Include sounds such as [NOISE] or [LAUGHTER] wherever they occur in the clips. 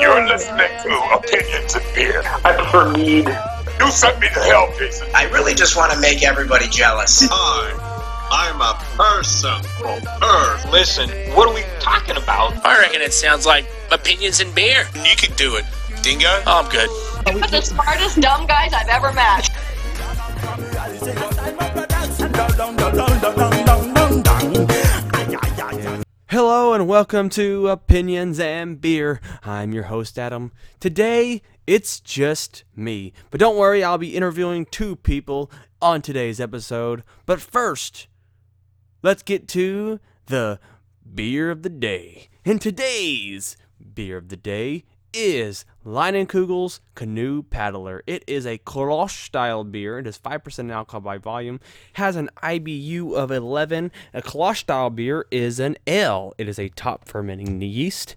You're listening to Opinions and Beer. I prefer mead. You sent me to hell, Jason. I really just want to make everybody jealous. [LAUGHS] I, I'm a person from Earth. Listen, what are we talking about? I reckon it sounds like opinions and beer. You can do it, Dingo. Oh, I'm good. But the smartest dumb guys I've ever met. Hello and welcome to Opinions and Beer. I'm your host Adam. Today it's just me. But don't worry, I'll be interviewing two people on today's episode. But first, let's get to the beer of the day. And today's beer of the day is Leinenkugel's Canoe Paddler. It is a Kolsch style beer. It is 5% alcohol by volume, has an IBU of 11. A Kolsch style beer is an L. It is a top fermenting yeast.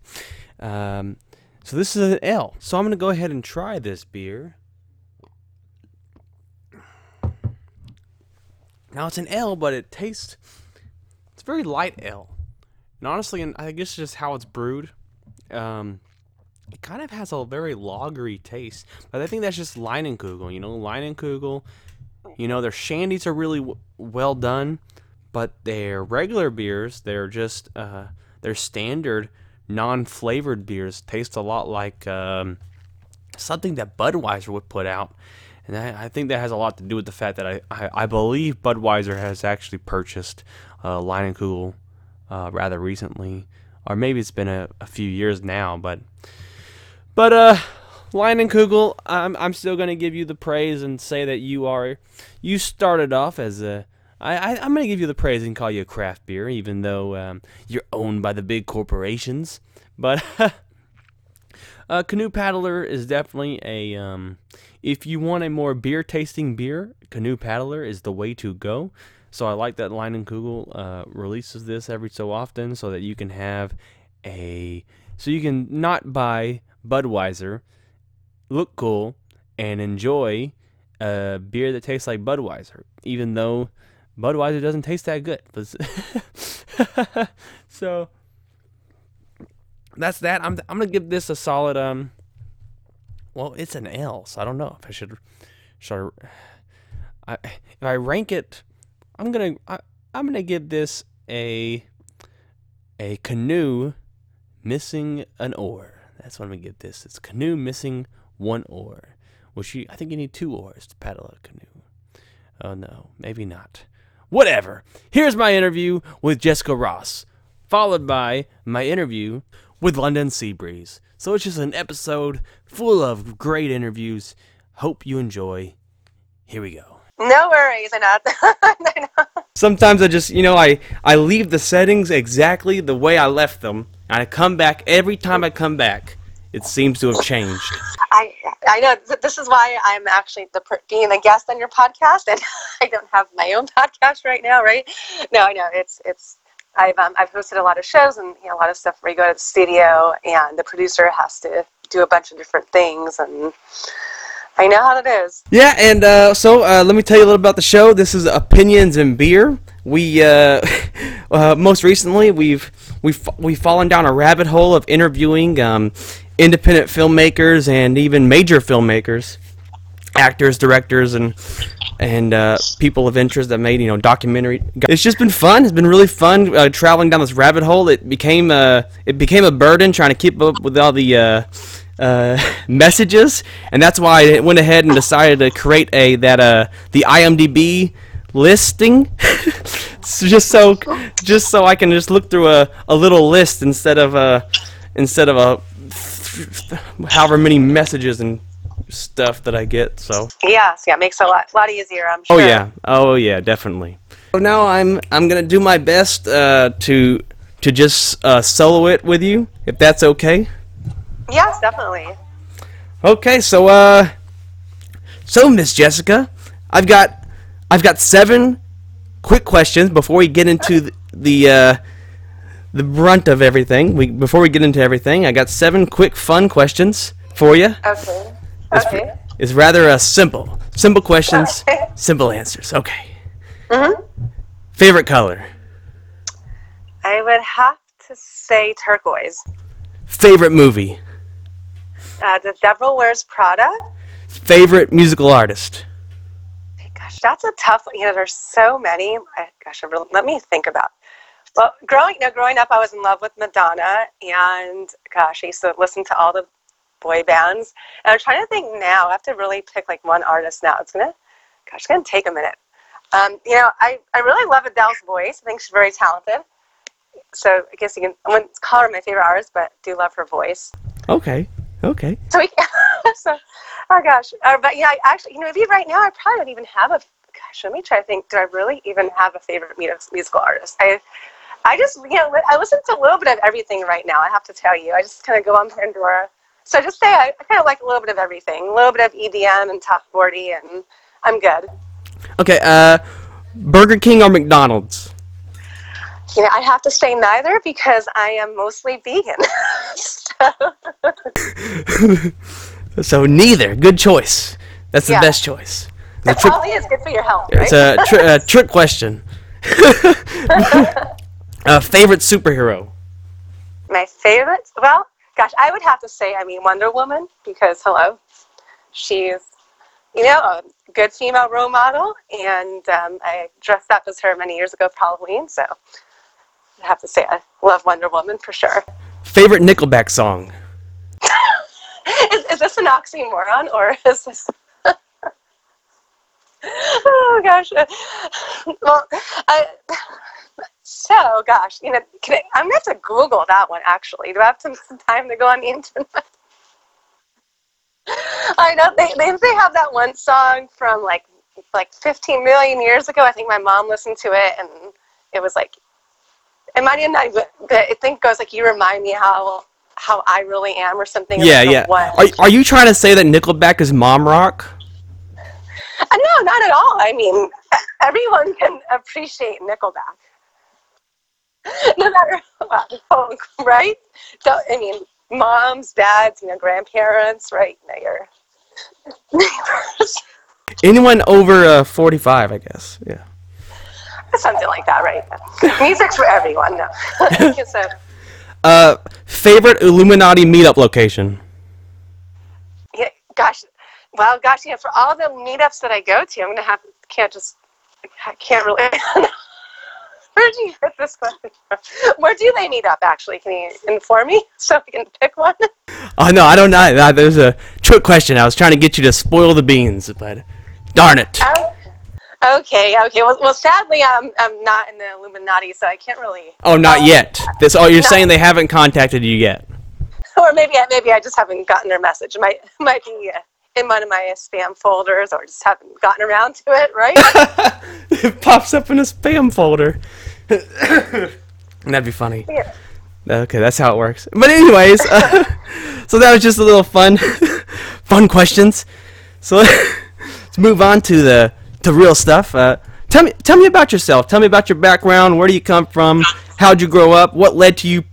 Um, so this is an L. So I'm going to go ahead and try this beer. Now it's an L, but it tastes it's very light L. And honestly, and I guess just how it's brewed. Um, it kind of has a very lagery taste, but I think that's just Leinenkugel. You know, Leinenkugel. You know, their shandies are really w- well done, but their regular beers, they're just uh, their standard non-flavored beers taste a lot like um, something that Budweiser would put out. And I, I think that has a lot to do with the fact that I, I, I believe Budweiser has actually purchased uh, Leinenkugel uh, rather recently, or maybe it's been a, a few years now. But but uh, Leinenkugel, I'm I'm still gonna give you the praise and say that you are you started off as a I, I I'm gonna give you the praise and call you a craft beer, even though um, you're owned by the big corporations. But [LAUGHS] uh, Canoe Paddler is definitely a um, if you want a more beer tasting beer, Canoe Paddler is the way to go. So I like that Leinenkugel uh, releases this every so often, so that you can have a so you can not buy Budweiser, look cool, and enjoy a beer that tastes like Budweiser, even though Budweiser doesn't taste that good. [LAUGHS] so that's that. I'm I'm gonna give this a solid um. Well, it's an L, so I don't know if I should should I, I if I rank it, I'm gonna I, I'm gonna give this a a canoe missing an oar. That's what I'm gonna give this. It's canoe missing one oar. Which you I think you need two oars to paddle a canoe. Oh no, maybe not. Whatever. Here's my interview with Jessica Ross, followed by my interview with London Seabreeze. So it's just an episode full of great interviews. Hope you enjoy. Here we go. No worries, I know. [LAUGHS] I know. Sometimes I just, you know, I I leave the settings exactly the way I left them, and I come back every time I come back. It seems to have changed. I I know this is why I'm actually the being a guest on your podcast, and [LAUGHS] I don't have my own podcast right now, right? No, I know it's it's. I've um, I've hosted a lot of shows and you know, a lot of stuff where you go to the studio and the producer has to do a bunch of different things, and I know how it is. Yeah, and uh, so uh, let me tell you a little about the show. This is Opinions and Beer. We uh, [LAUGHS] uh, most recently we've we've we've fallen down a rabbit hole of interviewing um, independent filmmakers and even major filmmakers, actors, directors, and and uh, people of interest that made you know documentary. It's just been fun. It's been really fun uh, traveling down this rabbit hole. It became a it became a burden trying to keep up with all the uh, uh, [LAUGHS] messages, and that's why I went ahead and decided to create a that uh the IMDb listing, [LAUGHS] So [LAUGHS] just so just so I can just look through a, a little list instead of a instead of a however many messages and stuff that I get. So. Yes, yeah, it makes it a lot lot easier. I'm sure. Oh yeah. Oh yeah, definitely. So now I'm I'm gonna do my best uh, to to just uh, solo it with you, if that's okay. Yes, definitely. Okay, so uh, so Miss Jessica, I've got I've got seven quick questions before we get into the the, uh, the brunt of everything. We before we get into everything, I got seven quick fun questions for you. Okay. It's, Okay. it's rather uh, simple. Simple questions, simple answers. Okay. Mhm. Favorite color. I would have to say turquoise. Favorite movie. Uh, the Devil Wears Prada. Favorite musical artist? Gosh, that's a tough. You know, there's so many. Gosh, really, let me think about. Well, growing, you know, growing up, I was in love with Madonna, and gosh, I used to listen to all the boy bands. And I'm trying to think now. I have to really pick like one artist now. It's gonna, gosh, it's gonna take a minute. Um, you know, I, I really love Adele's voice. I think she's very talented. So I guess you can. I wouldn't call her my favorite artist, but do love her voice. Okay. Okay. [LAUGHS] So, we, [LAUGHS] so oh gosh, uh, but yeah, I actually, you know, maybe right now I probably don't even have a. Gosh, let me try to think. Do I really even have a favorite musical artist? I, I just, you know, I listen to a little bit of everything right now. I have to tell you, I just kind of go on Pandora. So I just say I, I kind of like a little bit of everything, a little bit of EDM and top forty, and I'm good. Okay. Uh, Burger King or McDonald's? You know, I have to say neither because I am mostly vegan. [LAUGHS] so. [LAUGHS] so neither. Good choice. That's the Yeah. best choice. The It trick, probably is good for your health, right? it's a, tri- a trick question. [LAUGHS] uh, favorite superhero? My favorite? Well, gosh, I would have to say, I mean, Wonder Woman, because, hello, she's, you know, a good female role model, and um, I dressed up as her many years ago for Halloween, so have to say I love Wonder Woman for sure. Favorite Nickelback song? [LAUGHS] Is, is this an oxymoron, or is this... [LAUGHS] oh, gosh. [LAUGHS] Well, I... So, gosh, you know, can I, I'm gonna have to Google that one. Actually, do I have some, some time to go on the internet? I know they, they they have that one song from like like 15 million years ago. I think my mom listened to it, and it was like, might even not even. I think it goes like, "You remind me how how I really am," or something. Yeah, yeah. Are, are you trying to say that Nickelback is mom rock? Uh, no, not at all. I mean, everyone can appreciate Nickelback. [LAUGHS] No matter what, right? So, I mean, moms, dads, you know, grandparents, right? You know, your [LAUGHS] neighbors, Anyone over uh, 45, I guess. Yeah. Something like that, right? Music's for everyone. No. [LAUGHS] so, Uh, favorite Illuminati meetup location? yeah, gosh, well, gosh, you know, for all the meetups that I go to, I'm gonna have can't just I can't really. [LAUGHS] Where'd you get this question from? Where do they meet up? Actually, can you inform me [LAUGHS] so I can pick one? Oh no, I don't know. There's a trick question. I was trying to get you to spoil the beans, but darn it. Oh, okay, okay. Well, well, sadly, I'm I'm not in the Illuminati, so I can't really. Oh, not yet. This. Oh, you're saying they haven't contacted you yet? Or maybe I maybe I just haven't gotten their message. It might might be in one of my spam folders, or just haven't gotten around to it. Right? [LAUGHS] it pops up in a spam folder. [COUGHS] That'd be funny. Yeah. Okay, that's how it works. But anyways, uh, [LAUGHS] so that was just a little fun, [LAUGHS] fun questions. So let's move on to the to real stuff. Uh, tell me, tell me about yourself. Tell me about your background. Where do you come from? How'd you grow up? What led to you?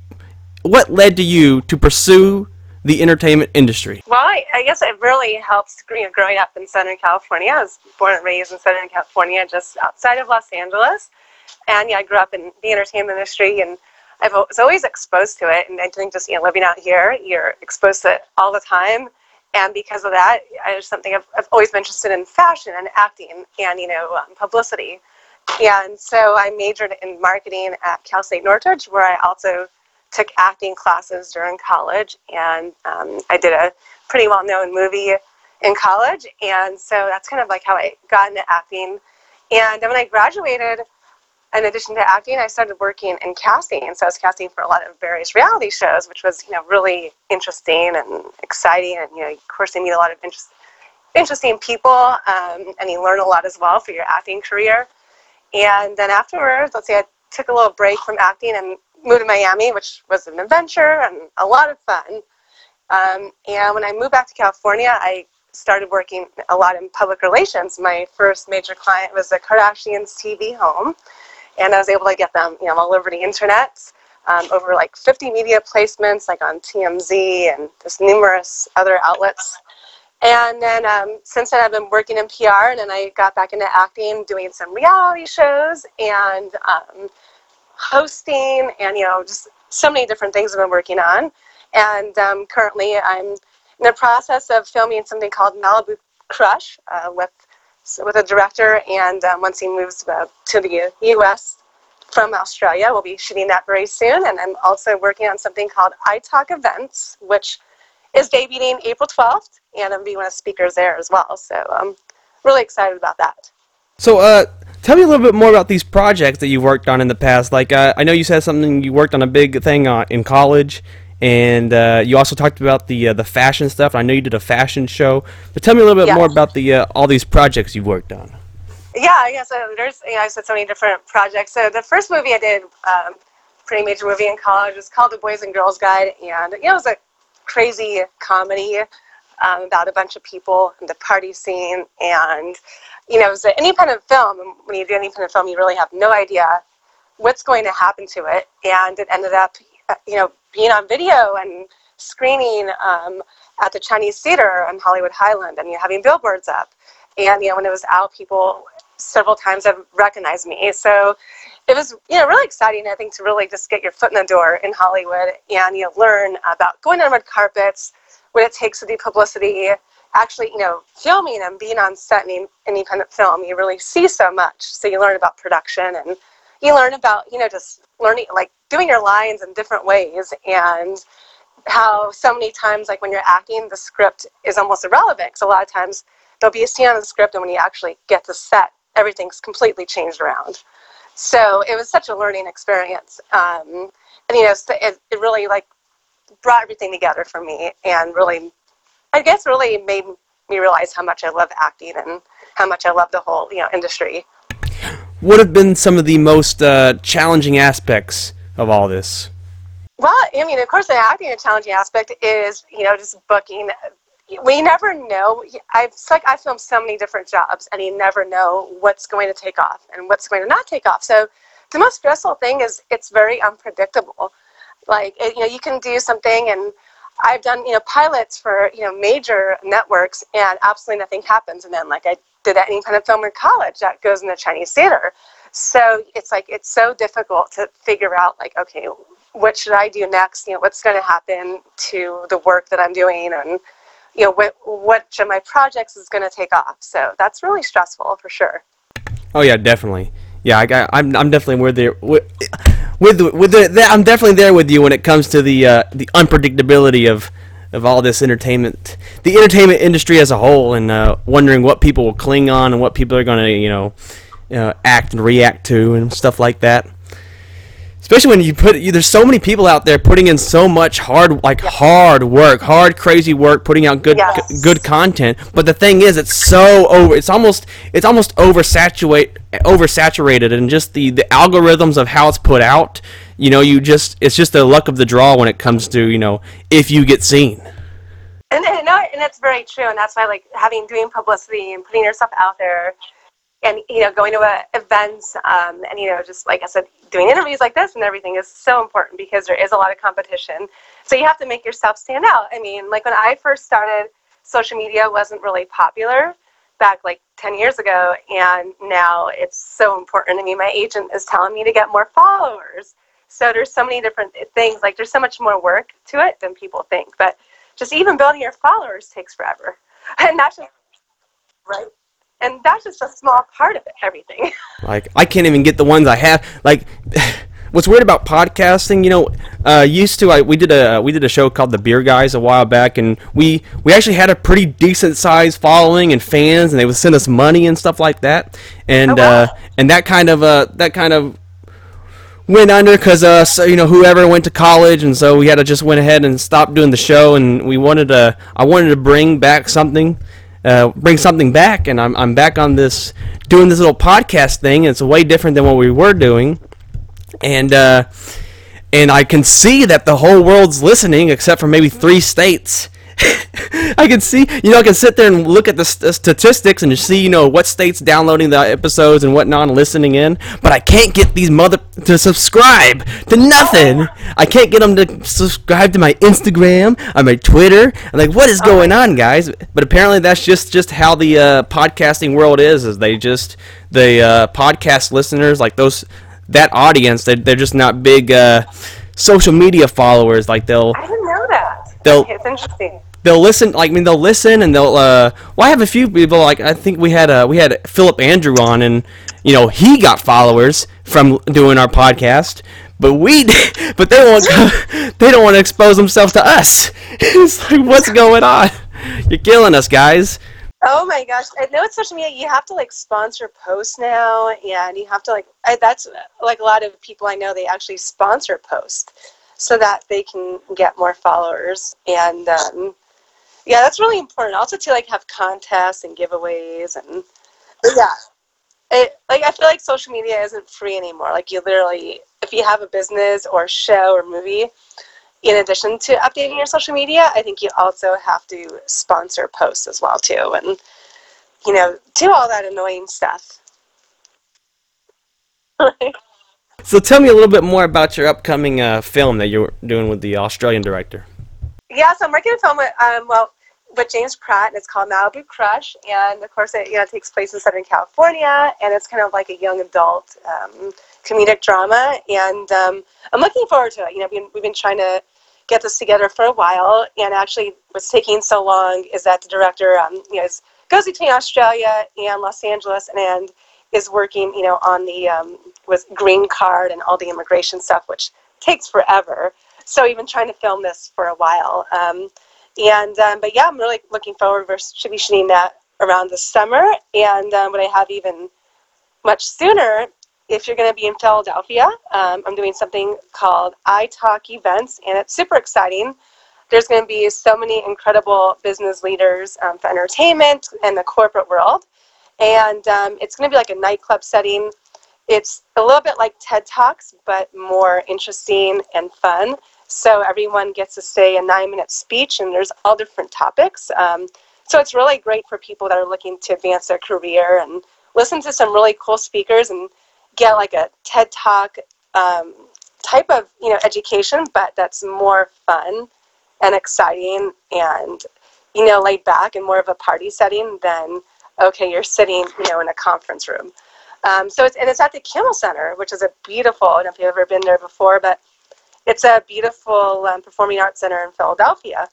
What led to you to pursue the entertainment industry? Well, I, I guess it really helps growing up in Southern California. I was born and raised in Southern California, just outside of Los Angeles. And yeah, I grew up in the entertainment industry, and I was always exposed to it. And I think just you know, living out here, you're exposed to it all the time. And because of that, I was something I've, I've always been interested in fashion and acting and you know um, publicity. And so I majored in marketing at Cal State Northridge, where I also took acting classes during college, and um, I did a pretty well-known movie in college, and so that's kind of like how I got into acting. And then when I graduated, in addition to acting, I started working in casting, and so I was casting for a lot of various reality shows, which was you know really interesting and exciting, and you know of course you meet a lot of interest, interesting people, um, and you learn a lot as well for your acting career. And then afterwards, let's say I took a little break from acting and moved to Miami, which was an adventure and a lot of fun. Um, and when I moved back to California, I started working a lot in public relations. My first major client was the Kardashians TV home, and I was able to get them, you know, all over the internet, um, over like 50 media placements, like on TMZ and just numerous other outlets. And then um, since then, I've been working in PR, and then I got back into acting, doing some reality shows and um, hosting, and you know, just so many different things I've been working on. And um, currently, I'm in the process of filming something called Malibu Crush uh, with with a director, and um, once he moves uh, to the U.S. from Australia, we'll be shooting that very soon. And I'm also working on something called iTalk Events, which is debuting April 12th, and I'm being one of the speakers there as well. So I'm really excited about that. So, uh, tell me a little bit more about these projects that you've worked on in the past. Like, uh, I know you said something you worked on a big thing uh, in college, and uh, you also talked about the uh, the fashion stuff. I know you did a fashion show, but tell me a little bit Yeah. more about the uh, all these projects you've worked on. Yeah, yeah. So there's, you know, I said so many different projects. So the first movie I did, um, pretty major movie in college, was called The Boys and Girls Guide, and you know, it was a crazy comedy um, about a bunch of people and the party scene, and you know, it was an independent film. And when you do an independent film, you really have no idea what's going to happen to it, and it ended up, you know, being on video and screening um, at the Chinese Theater on Hollywood Highland, and you know, having billboards up. And you know, when it was out, people several times have recognized me. So it was you know really exciting. I think to really just get your foot in the door in Hollywood and you know learn about going on red carpets, what it takes to do publicity. Actually, you know, filming and being on set in independent film, you really see so much. So you learn about production and you learn about you know just learning like doing your lines in different ways and how so many times like when you're acting the script is almost irrelevant because a lot of times there'll be a scene on the script and when you actually get to set everything's completely changed around. So it was such a learning experience um, and you know so it, it really like brought everything together for me and really i guess really made me realize how much i love acting and how much i love the whole you know industry. What have been some of the most uh, challenging aspects of all this? Well, I mean, of course, the acting and challenging aspect is, you know, just booking. We never know. I've like I filmed so many different jobs, and you never know what's going to take off and what's going to not take off. So, the most stressful thing is it's very unpredictable. Like, it, you know, you can do something, and I've done, you know, pilots for you know major networks, and absolutely nothing happens. And then, like, I did any kind of film in college that goes in the Chinese theater. So it's like it's so difficult to figure out, like, okay, what should I do next? You know, what's going to happen to the work that I'm doing, and you know, what which of my projects is going to take off. So that's really stressful for sure. Oh yeah, definitely. Yeah, I got, I'm I'm definitely with there with with the, with the, that I'm definitely there with you when it comes to the uh, the unpredictability of of all this entertainment, the entertainment industry as a whole, and uh, wondering what people will cling on and what people are going to you know uh, act and react to and stuff like that. Especially when you put you, there's so many people out there putting in so much hard like hard work, hard crazy work, putting out good Yes. good content. But the thing is, it's so over. It's almost it's almost oversaturate oversaturated, and just the the algorithms of how it's put out. You know, you just it's just the luck of the draw when it comes to you know if you get seen. And and, no, and that's very true. And that's why like having doing publicity and putting yourself out there, and you know going to uh, events, um, and you know just like I said, doing interviews like this and everything is so important because there is a lot of competition. So you have to make yourself stand out. I mean, like when I first started, social media wasn't really popular back like 10 years ago and now it's so important. I mean my agent is telling me to get more followers. So there's so many different things like there's so much more work to it than people think. But just even building your followers takes forever. [LAUGHS] And that's just right and that's just a small part of it, everything [LAUGHS] Like I can't even get the ones I have. Like, [SIGHS] what's weird about podcasting, you know, uh, used to I we did a we did a show called The Beer Guys a while back, and we we actually had a pretty decent sized following and fans, and they would send us money and stuff like that, and Oh, wow. uh, and that kind of uh that kind of went under because uh so, you know whoever went to college and so we had to just went ahead and stop doing the show and we wanted to I wanted to bring back something uh, bring something back and I'm, I'm back on this doing this little podcast thing it's way different than what we were doing and uh, and I can see that the whole world's listening except for maybe three states. [LAUGHS] I can see, you know, I can sit there and look at the st- statistics and just see, you know, what states downloading the episodes and whatnot and listening in. But I can't get these mother to subscribe to nothing. I can't get them to subscribe to my Instagram or my Twitter. I'm like, what is going on, guys? But apparently, that's just just how the uh, podcasting world is. Is they just the uh, podcast listeners like those that audience they they're just not big uh, social media followers like they'll i didn't know that They'll- it's interesting they'll listen. Like I mean, they'll listen and they'll. Uh, well, I have a few people. Like I think we had uh, we had Philip Andrew on, and you know he got followers from doing our podcast. But we, [LAUGHS] but they won't. [LAUGHS] they don't want to expose themselves to us. [LAUGHS] It's like, what's going on? You're killing us, guys. Oh my gosh! I know it's social media. You have to like sponsor posts now, and you have to like. I, that's like a lot of people I know. They actually sponsor posts so that they can get more followers, and um, yeah, that's really important. Also to like have contests and giveaways, and yeah, it like I feel like social media isn't free anymore. Like you literally, if you have a business or show or movie, in addition to updating your social media, I think you also have to sponsor posts as well too, and you know, do all that annoying stuff. So tell me a little bit more about your upcoming uh, film that you're doing with the Australian director. yeah, so I'm working a film with um, well with James Pratt, and it's called Malibu Crush, and of course it you know takes place in Southern California, and it's kind of like a young adult um, comedic drama, and um, I'm looking forward to it. You know, we've been, we've been trying to get this together for a while, and actually what's taking so long is that the director um, you know is, goes between Australia and Los Angeles, and, and is working you know on the um, with green card and all the immigration stuff, which takes forever. So we've been trying to film this for a while. Um, and um, but yeah, I'm really looking forward. Should be shooting that around the summer, and um, what I have even much sooner. If you're going to be in Philadelphia, um, I'm doing something called iTalk Events, and it's super exciting. There's going to be so many incredible business leaders um, for entertainment and the corporate world, and um, it's going to be like a nightclub setting. It's a little bit like TED Talks, but more interesting and fun. So everyone gets to say a nine minute speech, and there's all different topics. Um, so it's really great for people that are looking to advance their career and listen to some really cool speakers and get like a TED Talk um, type of you know education, but that's more fun and exciting and you know laid back and more of a party setting than okay you're sitting you know in a conference room. Um, so it's and it's at the Kimmel Center, which is a beautiful. I don't know if you've ever been there before, but it's a beautiful um, performing arts center in Philadelphia.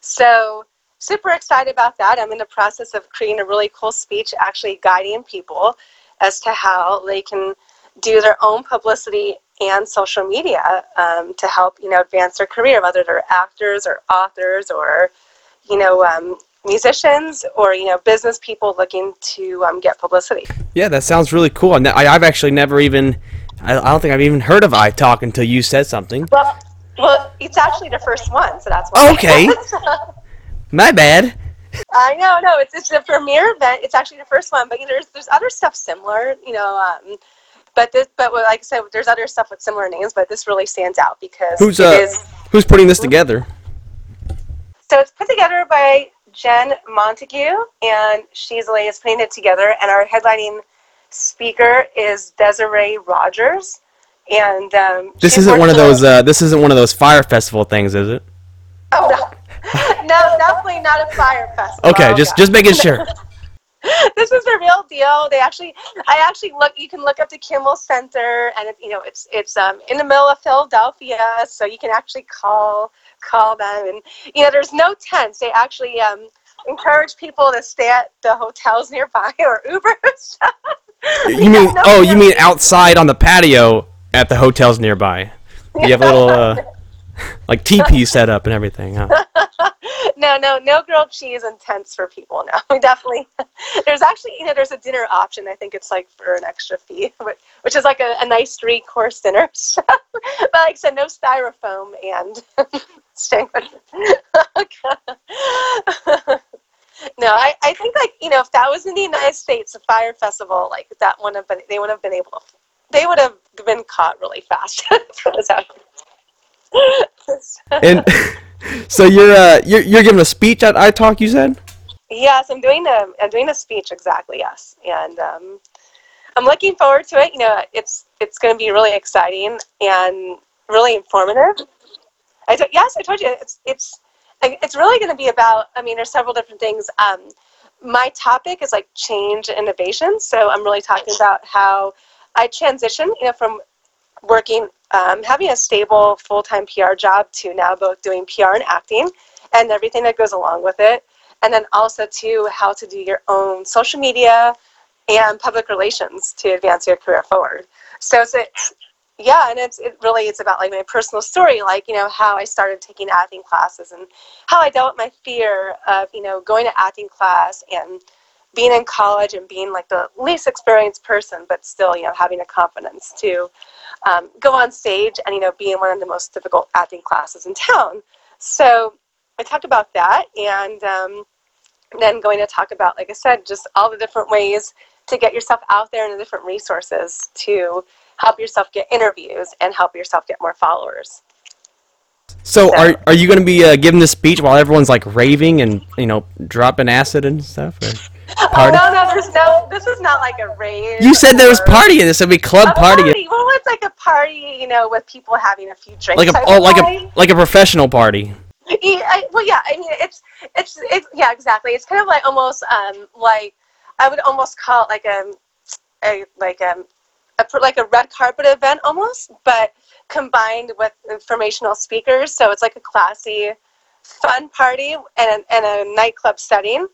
So, super excited about that. I'm in the process of creating a really cool speech, actually guiding people as to how they can do their own publicity and social media um, to help you know advance their career, whether they're actors or authors or you know um, musicians or you know business people looking to um, get publicity. Yeah, that sounds really cool. And I, I've actually never even, I, I don't think I've even heard of iTalk until you said something. Well, well, it's actually the first one, so that's why. Okay. [LAUGHS] My bad. I know, no, it's it's the premiere event. It's actually the first one, but you know, there's there's other stuff similar, you know. Um, but this, but like I said, there's other stuff with similar names, but this really stands out because Who's uh, is- who's putting this together? So it's put together by Jen Montague, and she's the latest putting it together. And our headlining speaker is Desiree Rogers. And um, This isn't one of those. Uh, this isn't one of those Fyre Festival things, is it? Oh, no. [LAUGHS] no, definitely not a Fyre Festival. Okay, just just making sure. [LAUGHS] this is the real deal. They actually, I actually look. You can look up the Kimmel Center, and it, you know it's it's um, in the middle of Philadelphia, so you can actually call call them, and you know there's no tents. They actually um, encourage people to stay at the hotels nearby [LAUGHS] or Uber. stuff. You mean oh, you mean outside on the patio at the hotels nearby? You have a little uh, [LAUGHS] like teepee set up and everything, huh? [LAUGHS] no, no, no grilled cheese and tents for people. No, we definitely. There's actually, you know, there's a dinner option. I think it's like for an extra fee, which, which is like a, a nice three course dinner. So, but like I said, no styrofoam and staying. [LAUGHS] no, I, I think like you know if that was in the United States, a Fyre Festival like that would have been they would have been able to they would have been caught really fast. for this happening. And [LAUGHS] so you're uh, you're you're giving a speech at iTalk. You said. Yes, I'm doing a I'm doing a speech exactly. Yes, and um, I'm looking forward to it. You know, it's it's going to be really exciting and really informative. I t- yes, I told you it's it's it's really going to be about. I mean, there's several different things. Um, my topic is like change innovation. So I'm really talking about how I transition. You know, from working, um, having a stable full time PR job to now both doing PR and acting, and everything that goes along with it. And then also to how to do your own social media and public relations to advance your career forward. So it's, it's yeah, and it's it really it's about like my personal story, like you know how I started taking acting classes and how I dealt with my fear of you know going to acting class and being in college and being like the least experienced person, but still you know having a confidence to um, go on stage and you know be in one of the most difficult acting classes in town. So I talked about that and. Um, then going to talk about, like I said, just all the different ways to get yourself out there and the different resources to help yourself get interviews and help yourself get more followers. So, are are you going to be uh, giving this speech while everyone's like raving and you know dropping acid and stuff? Or [LAUGHS] Oh no, no, there's no. This is not like a rave. You said there was party in this. It'd be club A party, Well, it's like a party, you know, with people having a few drinks. like a oh, like party. a like a professional party. Yeah, I, well, yeah. I mean, it's it's it's yeah, exactly. It's kind of like almost um like I would almost call it like a a like um a, like a red carpet event almost, but combined with informational speakers. So it's like a classy, fun party and and a nightclub setting.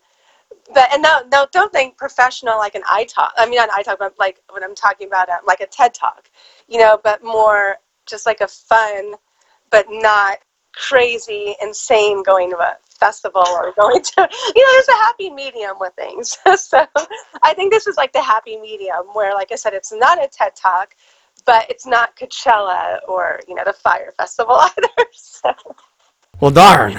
But and no, no, don't think professional like an I talk. I mean, not an I talk, but like when I'm talking about um, like a TED talk, you know. But more just like a fun, but not crazy, insane going a festival or going to, you know, there's a happy medium with things. [LAUGHS] so I think this is like the happy medium where, like I said, it's not a TED talk, but it's not Coachella or, you know, the Fyre Festival [LAUGHS] either. So, Well, darn.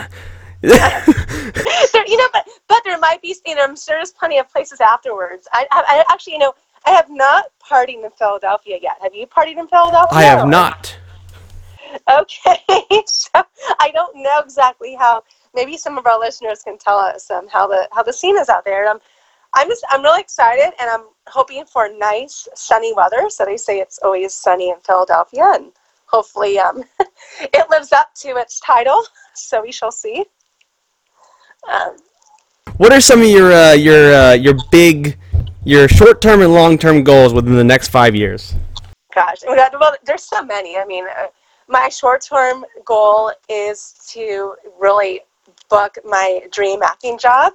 there, [LAUGHS] you know, but, but there might be, you know, I'm sure there's plenty of places afterwards. I, I, I actually, you know, I have not partied in Philadelphia yet. Have you partied in Philadelphia? I have not. Okay, so I don't know exactly how. Maybe some of our listeners can tell us um, how the how the scene is out there. And I'm, I'm just I'm really excited, and I'm hoping for nice sunny weather. So they say it's always sunny in Philadelphia, and hopefully um, [LAUGHS] it lives up to its title. [LAUGHS] So we shall see. Um, What are some of your uh, your uh, your big your short term and long term goals within the next five years? gosh, well, there's so many. I mean, uh, my short term goal is to really book my dream acting job.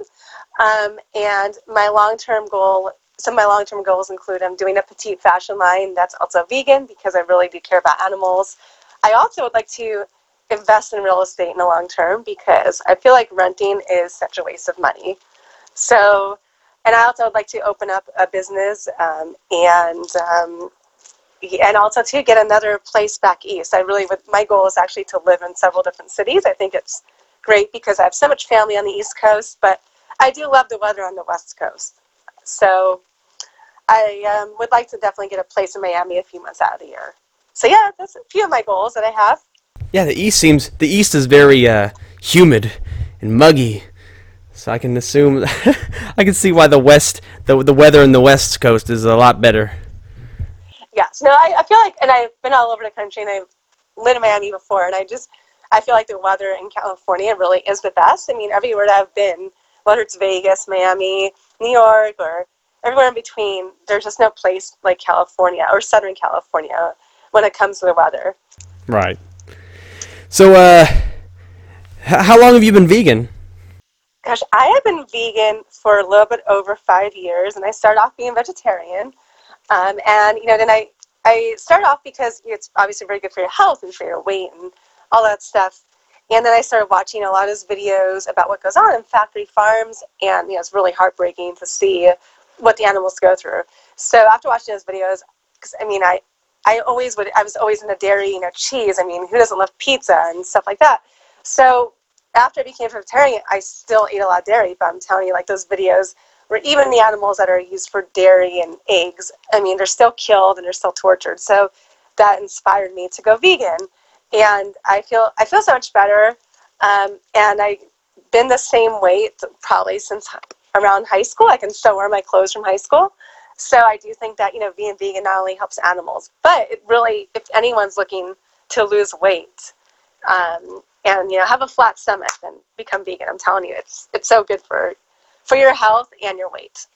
Um, and my long term goal, some of my long term goals include I'm doing a petite fashion line that's also vegan because I really do care about animals. I also would like to invest in real estate in the long term because I feel like renting is such a waste of money. So, and I also would like to open up a business um, and um, and also to get another place back east. I really would. My goal is actually to live in several different cities. I think it's great because I have so much family on the East Coast, but I do love the weather on the West Coast. So I um, would like to definitely get a place in Miami a few months out of the year. So yeah, that's a few of my goals that I have. Yeah, the east seems the east is very uh, humid and muggy, so I can assume [LAUGHS] I can see why the west the the weather in the west coast is a lot better. Yes. No, I, I feel like, and I've been all over the country, and I've lived in Miami before, and I just, I feel like the weather in California really is the best. I mean, everywhere that I've been, whether it's Vegas, Miami, New York, or everywhere in between, there's just no place like California or Southern California when it comes to the weather. Right. So, uh, h- how long have you been vegan? Gosh, I have been vegan for a little bit over five years, and I started off being vegetarian. Um, and you know, then I I started off because it's obviously very good for your health and for your weight and all that stuff. And then I started watching a lot of his videos about what goes on in factory farms, and you know, it's really heartbreaking to see what the animals go through. So after watching those videos, because I mean, I I always would I was always into dairy, you know, cheese. I mean, who doesn't love pizza and stuff like that? So after I became vegetarian, I still eat a lot of dairy, but I'm telling you, like those videos where even the animals that are used for dairy and eggs, I mean, they're still killed and they're still tortured. So that inspired me to go vegan, and I feel I feel so much better. Um, and I've been the same weight probably since around high school. I can still wear my clothes from high school. So I do think that you know being vegan not only helps animals, but it really, if anyone's looking to lose weight, um, and you know have a flat stomach and become vegan, I'm telling you, it's it's so good for for your health and your weight,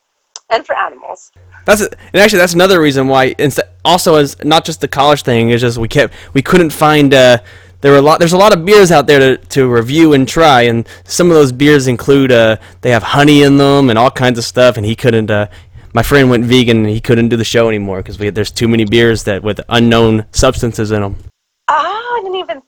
and for animals. That's and actually that's another reason why. Instead, also as not just the college thing, it's just we kept we couldn't find uh, there were a lot. There's a lot of beers out there to, to review and try, and some of those beers include uh, they have honey in them and all kinds of stuff. And he couldn't. Uh, my friend went vegan and he couldn't do the show anymore because there's too many beers that with unknown substances in them. Even.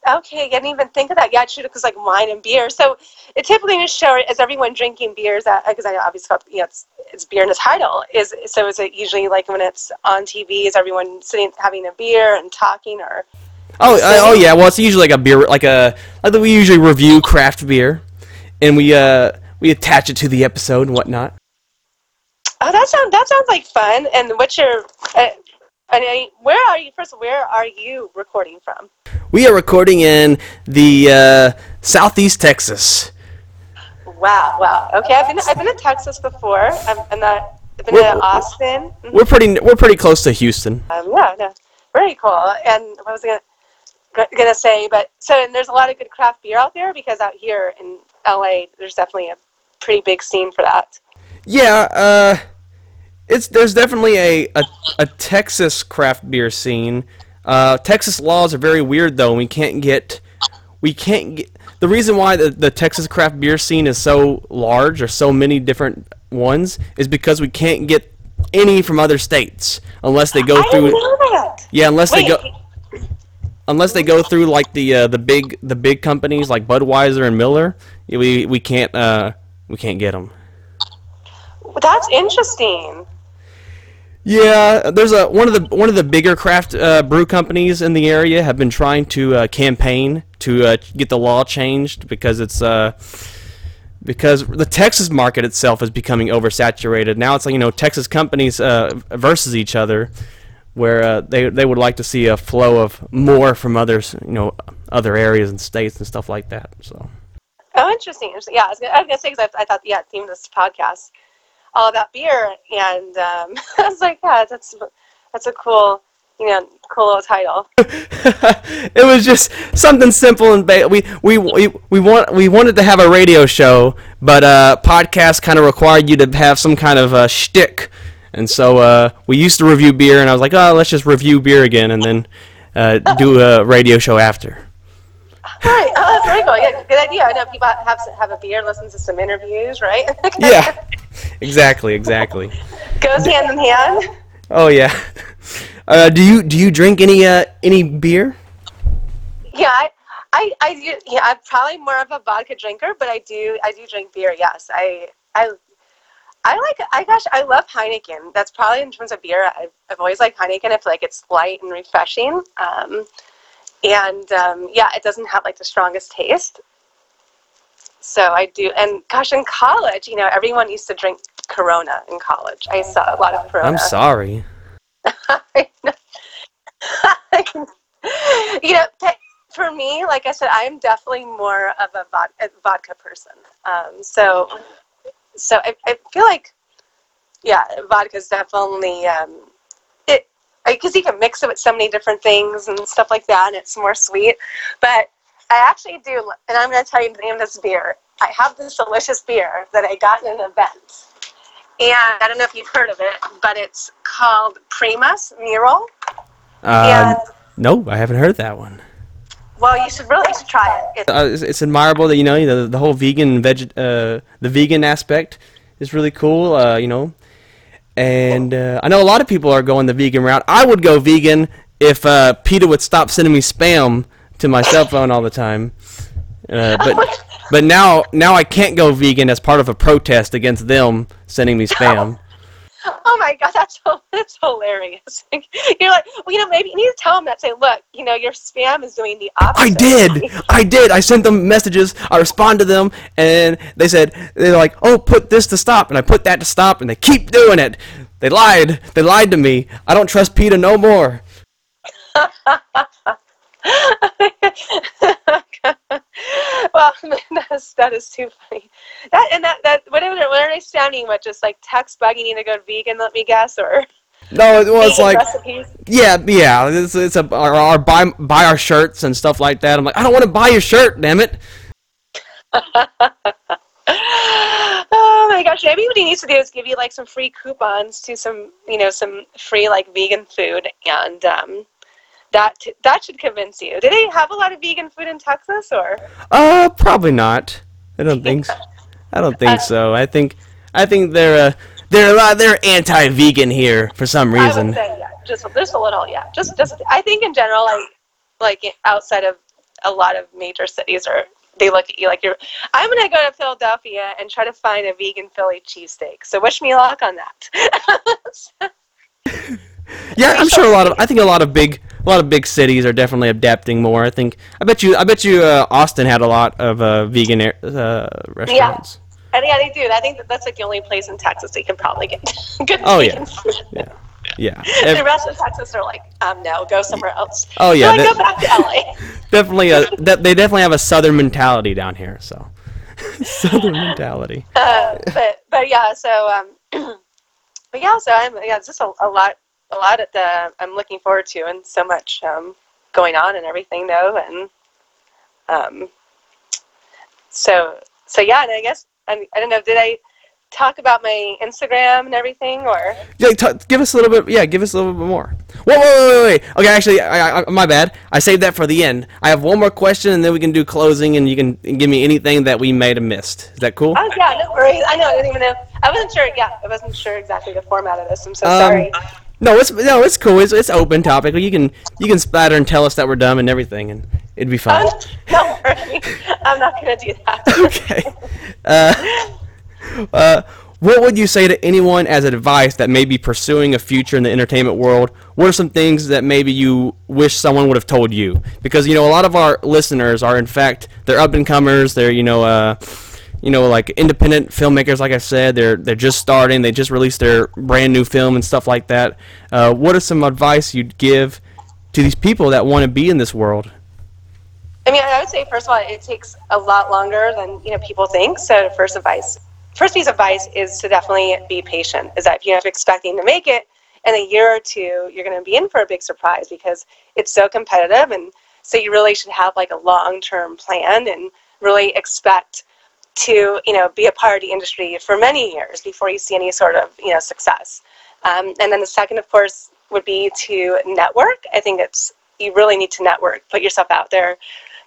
Okay, I didn't even think of that. Yeah, true, because like wine and beer. So, it typically in a show is everyone drinking beers? Because I obviously got you know it's, it's beer in the title. Is so is it usually like when it's on TV? Is everyone sitting having a beer and talking or? Oh, uh, oh yeah. Well, it's usually like a beer, like a like we usually review craft beer, and we uh we attach it to the episode and whatnot. Oh, that sounds that sounds like fun. And what's your? Uh, and where are you? First, where are you recording from? We are recording in the uh, southeast Texas. Wow, wow. Okay, I've been I've been to Texas before. I'm, I'm not. I've been We're- to Austin. Mhm. We're pretty we're pretty close to Houston. Um, yeah, no, very cool. And what was I gonna gonna say? But so and there's a lot of good craft beer out there because out here in LA, there's definitely a pretty big scene for that. Yeah, uh, it's there's definitely a, a, a Texas craft beer scene. Uh, Texas laws are very weird though. We can't get we can't get the reason why the, the Texas craft beer scene is so large or so many different ones is because we can't get any from other states unless they go through that. yeah unless Wait, they go unless they go through like the uh, the big the big companies like Budweiser and Miller we we can't uh we can't get them. that's interesting. Yeah, there's a one of the one of the bigger craft uh, brew companies in the area have been trying to uh, campaign to uh, get the law changed because it's uh, because the Texas market itself is becoming oversaturated. Now it's like you know Texas companies uh, versus each other, where uh, they they would like to see a flow of more from others you know other areas and states and stuff like that. So Oh, interesting. Yeah, I was gonna, I was gonna say because I, I thought yeah, theme this podcast all about beer, and um, [LAUGHS] I was like, yeah, that's that's a cool, you know, cool little title. [LAUGHS] it was just something simple and ba- we, we we we want we wanted to have a radio show, but uh, podcast kind of required you to have some kind of uh, shtick, and so uh, we used to review beer, and I was like, oh, let's just review beer again, and then uh, do a radio show after. Right. Oh, that's very cool. Yeah, good idea. I know people have have a beer, listen to some interviews, right? [LAUGHS] Yeah, exactly, exactly. Goes hand in hand. Oh yeah. Uh, do you do you drink any uh, any beer? Yeah, I, I, I do. Yeah, I'm probably more of a vodka drinker, but I do, I do drink beer. Yes, I, I, I like. I gosh, I love Heineken. That's probably in terms of beer. I've, I've always liked Heineken. I feel like it's light and refreshing. Um, and um, yeah, it doesn't have like the strongest taste. So I do. And gosh, in college, you know, everyone used to drink Corona in college. I saw a lot of Corona. I'm sorry. [LAUGHS] [LAUGHS] you know, for me, like I said, I'm definitely more of a, vod- vodka person. Um, so, so I, I feel like, yeah, vodka is definitely um, because you can mix it with so many different things and stuff like that, and it's more sweet. But I actually do, and I'm going to tell you the name of this beer. I have this delicious beer that I got in an event. And I don't know if you've heard of it, but it's called Primus Mural. Uh, And no, I haven't heard that one. well, you should really you should try it. It's, uh, it's, it's admirable that you know the, the whole vegan veg uh, the vegan aspect is really cool. Uh, you know, and uh, I know a lot of people are going the vegan route. I would go vegan if uh, PETA would stop sending me spam to my cell phone all the time. Uh, but but now now I can't go vegan as part of a protest against them sending me spam. Oh my god, that's so, [LAUGHS] that's hilarious. You're like, well, you know, maybe you need to tell them that. Say, look, you know, your spam is doing the opposite. I did. [LAUGHS] I did. I sent them messages. I responded to them, and they said they're like, "Oh, put this to stop," and I put that to stop, and they keep doing it. They lied. They lied to me. I don't trust PETA no more. [LAUGHS] [LAUGHS] well, [LAUGHS] that's, that is too funny. That and that that whatever what are they sounding? What just like text bugging you to go vegan? Let me guess, or No, it was like, recipes. yeah, yeah. It's, it's a our, our buy buy our shirts and stuff like that. I'm like, I don't want to buy your shirt, damn it. [LAUGHS] oh my gosh! Maybe what he needs to do is give you like some free coupons to some, you know, some free like vegan food, and um, that that should convince you. Do they have a lot of vegan food in Texas, or? Uh, probably not. I don't think. So. [LAUGHS] I don't think so. I think. I think they're uh, they're a lot. They're anti-vegan here for some I reason. say yeah, just just a little, yeah. Just just I think in general, like like outside of a lot of major cities, or they look at you like you're. I'm gonna go to Philadelphia and try to find a vegan Philly cheesesteak. So wish me luck on that. [LAUGHS] Yeah, I'm sure a lot of. I think a lot of big, a lot of big cities are definitely adapting more. I think. I bet you. I bet you. Uh, Austin had a lot of uh, vegan air- uh, restaurants. and yeah, they do. I think that that's like the only place in Texas they can probably get [LAUGHS] good Oh, vegan yeah. food. Yeah. Yeah. [LAUGHS] The rest of Texas are like, um, no, go somewhere else. Oh, yeah, that- [LAUGHS] go back to LA. definitely. A, de- they definitely have a southern mentality down here. So. southern mentality. uh, but but yeah, so um, [CLEARS THROAT] but yeah, so I'm yeah, it's just a, a lot, a lot at the I'm looking forward to, and so much um, going on and everything though, and um, so so yeah, and I guess I, I don't know, did I talk about my Instagram and everything, or Yeah, t- give us a little bit. Yeah, give us a little bit more. Whoa, whoa, whoa, wait, wait. Okay, actually, I, I, my bad. I saved that for the end. I have one more question, and then we can do closing, and you can give me anything that we may have missed. Is that cool? oh yeah, no worries. I know I didn't even know. I wasn't sure. Yeah, I wasn't sure exactly the format of this. I'm so Um, sorry. No, it's no, it's cool. It's it's open topic. You can you can splatter and tell us that we're dumb and everything, and it'd be fine. Oh, [LAUGHS] don't worry. I'm not gonna do that. [LAUGHS] okay. Uh, uh, what would you say to anyone as advice that may be pursuing a future in the entertainment world? What are some things that maybe you wish someone would have told you? Because you know a lot of our listeners are in fact they're up and comers. They're you know uh, you know like independent filmmakers. Like I said, they're they're just starting. They just released their brand new film and stuff like that. Uh, what are some advice you'd give to these people that want to be in this world? I mean, I would say first of all, it takes a lot longer than you know people think. So, first advice, first piece of advice is to definitely be patient. Is that if you're expecting to make it in a year or two, you're going to be in for a big surprise because it's so competitive, and so you really should have like a long-term plan and really expect to you know be a part of the industry for many years before you see any sort of you know success. Um, and then the second, of course, would be to network. I think it's you really need to network, put yourself out there,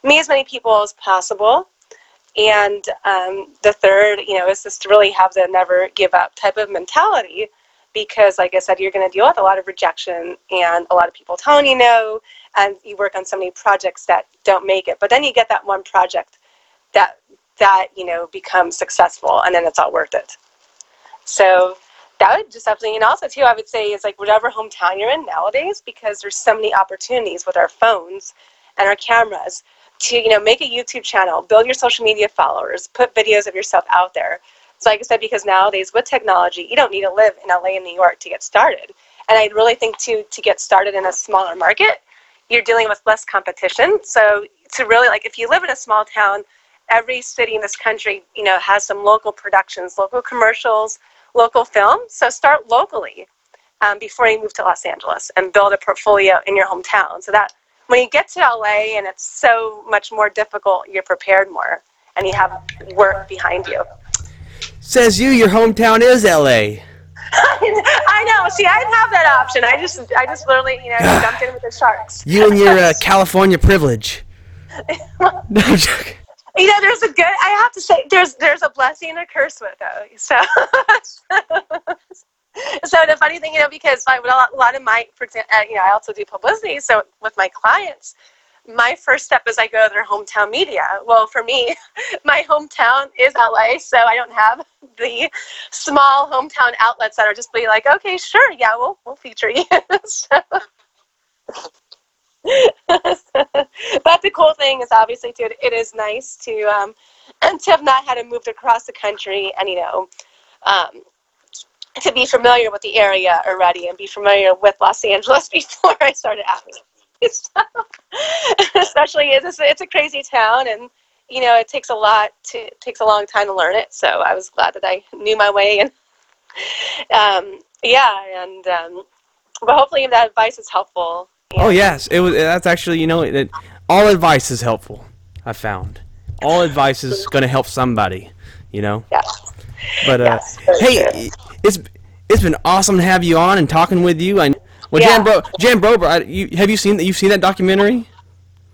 meet as many people as possible. And um, the third, you know, is just to really have the never give up type of mentality, because, like I said, you're going to deal with a lot of rejection and a lot of people telling you no, and you work on so many projects that don't make it. But then you get that one project that that you know becomes successful, and then it's all worth it. So that would just definitely, and also too, I would say is like whatever hometown you're in nowadays, because there's so many opportunities with our phones and our cameras to you know make a YouTube channel, build your social media followers, put videos of yourself out there. So like I said, because nowadays with technology, you don't need to live in LA and New York to get started. And I really think to to get started in a smaller market, you're dealing with less competition. So to really like if you live in a small town, every city in this country, you know, has some local productions, local commercials, local film. So start locally um, before you move to Los Angeles and build a portfolio in your hometown. So that when you get to LA and it's so much more difficult, you're prepared more and you have work behind you. Says you, your hometown is L.A. [LAUGHS] I know. See, I didn't have that option. I just, I just literally, you know, [SIGHS] jumped in with the sharks. You and your uh, [LAUGHS] California privilege. [LAUGHS] No, I'm joking. You know, there's a good. I have to say, there's there's a blessing and a curse with it. So, [LAUGHS] so the funny thing, you know, because like, a lot, of my, for example, uh, you know, I also do publicity. So with my clients, my first step is I go to their hometown media. Well, for me, [LAUGHS] my hometown is LA, so I don't have the small hometown outlets that are just be like, okay, sure, yeah, we'll we'll feature you. [LAUGHS] so, [LAUGHS] but the cool thing is obviously too, it is nice to um, and to have not had to move across the country and you know um, to be familiar with the area already and be familiar with Los Angeles [LAUGHS] before I started. So, [LAUGHS] especially it's a, it's a crazy town and you know it takes a lot to it takes a long time to learn it. So I was glad that I knew my way and um, yeah and um, but hopefully that advice is helpful. Oh yes, it was. That's actually, you know, it, all advice is helpful. I found all advice is going to help somebody. You know. Yeah. But uh, Yes, hey, it's it's been awesome to have you on and talking with you. I Well, Yeah. Jan Bro, Jan Broberg, I, you, have you seen that? You've seen that documentary,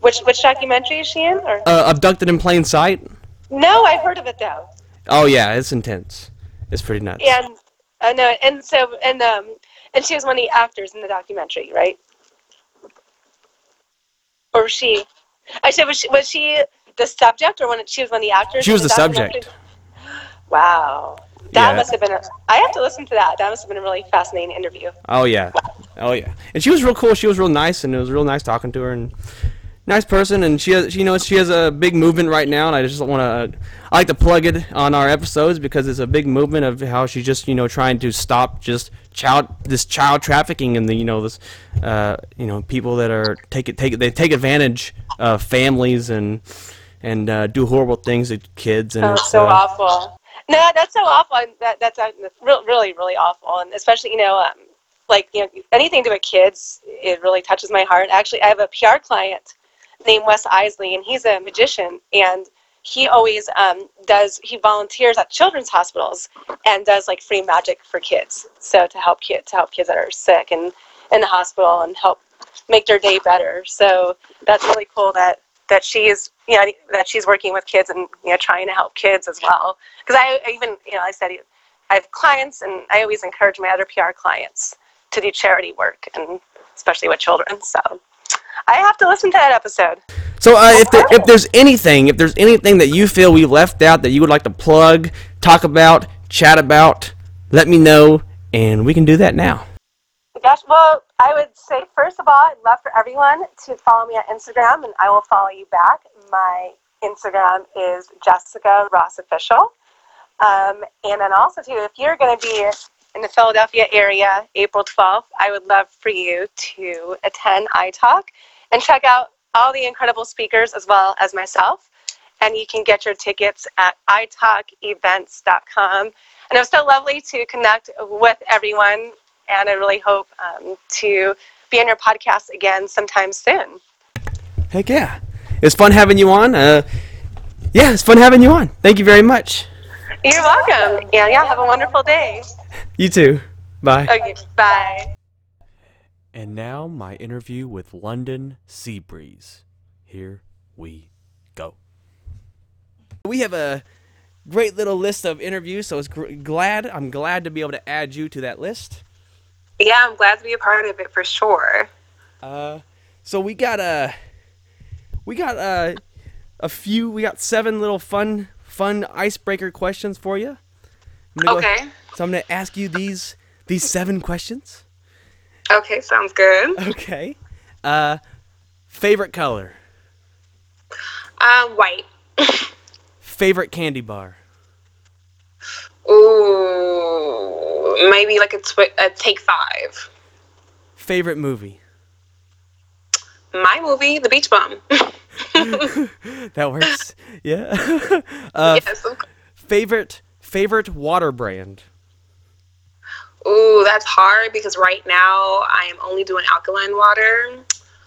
Which which documentary is she in? Or uh, Abducted in Plain Sight? no, I've heard of it though. Oh yeah, it's intense. It's pretty nuts. And I know, and so and um and she was one of the actors in the documentary, right? Or was she? I said was she, was she the subject or when She was one of the actors. She was the subject. Wow, that Yeah. must have been. A, I have to listen to that. That must have been a really fascinating interview. Oh yeah, oh yeah. And she was real cool. She was real nice, and it was real nice talking to her. And nice person. And she has, you know, she has a big movement right now. And I just want to, I like to plug it on our episodes because it's a big movement of how she's just, you know, trying to stop just child this child trafficking and the, you know, this, uh, you know, people that are take it take they take advantage of families and and uh, do horrible things to kids. And Oh, it's, so uh, awful. No, that's so awful. That that's uh, real, really, really awful. And especially, you know, um, like you know, anything to do with kids, it really touches my heart. Actually, I have a PR client named Wes Isley, and he's a magician, and he always um, does. He volunteers at children's hospitals and does like free magic for kids. So to help kids, to help kids that are sick and in the hospital, and help make their day better. So that's really cool that that she's you know that she's working with kids and you know trying to help kids as well because I I even you know I said I have clients and I always encourage my other PR clients to do charity work and especially with children so I have to listen to that episode So uh, if there, if there's anything, if there's anything that you feel we left out that you would like to plug, talk about, chat about, let me know, and we can do that now. Gosh, well, I would say first of all, I'd love for everyone to follow me on Instagram, and I will follow you back. My Instagram is Jessica Ross Official, um, and then also too, if you're going to be in the Philadelphia area, April 12th, I would love for you to attend iTalk and check out all the incredible speakers as well as myself. And you can get your tickets at italkevents.com. And it was so lovely to connect with everyone and I really hope um, to be on your podcast again sometime soon. Heck yeah, it's fun having you on. Uh, yeah, it's fun having you on. Thank you very much. You're welcome. And yeah, have a wonderful day. You too. Bye. Okay, bye. And now my interview with London Seabreeze. Here we go. We have a great little list of interviews, so it's gr- glad I'm glad to be able to add you to that list. Yeah, I'm glad to be a part of it for sure. Uh, so we got a, we got a, a few. We got seven little fun, fun icebreaker questions for you. I'm gonna go- Okay. so I'm gonna ask you these these seven questions. Okay, sounds good. Okay. Uh, favorite color. Uh, white. Favorite candy bar. Ooh, maybe like a, twi- a take five. Favorite movie. My movie, The Beach Bum. [LAUGHS] [LAUGHS] That works. yeah. [LAUGHS] uh, yes. Favorite favorite water brand. Ooh, that's hard because right now I am only doing alkaline water.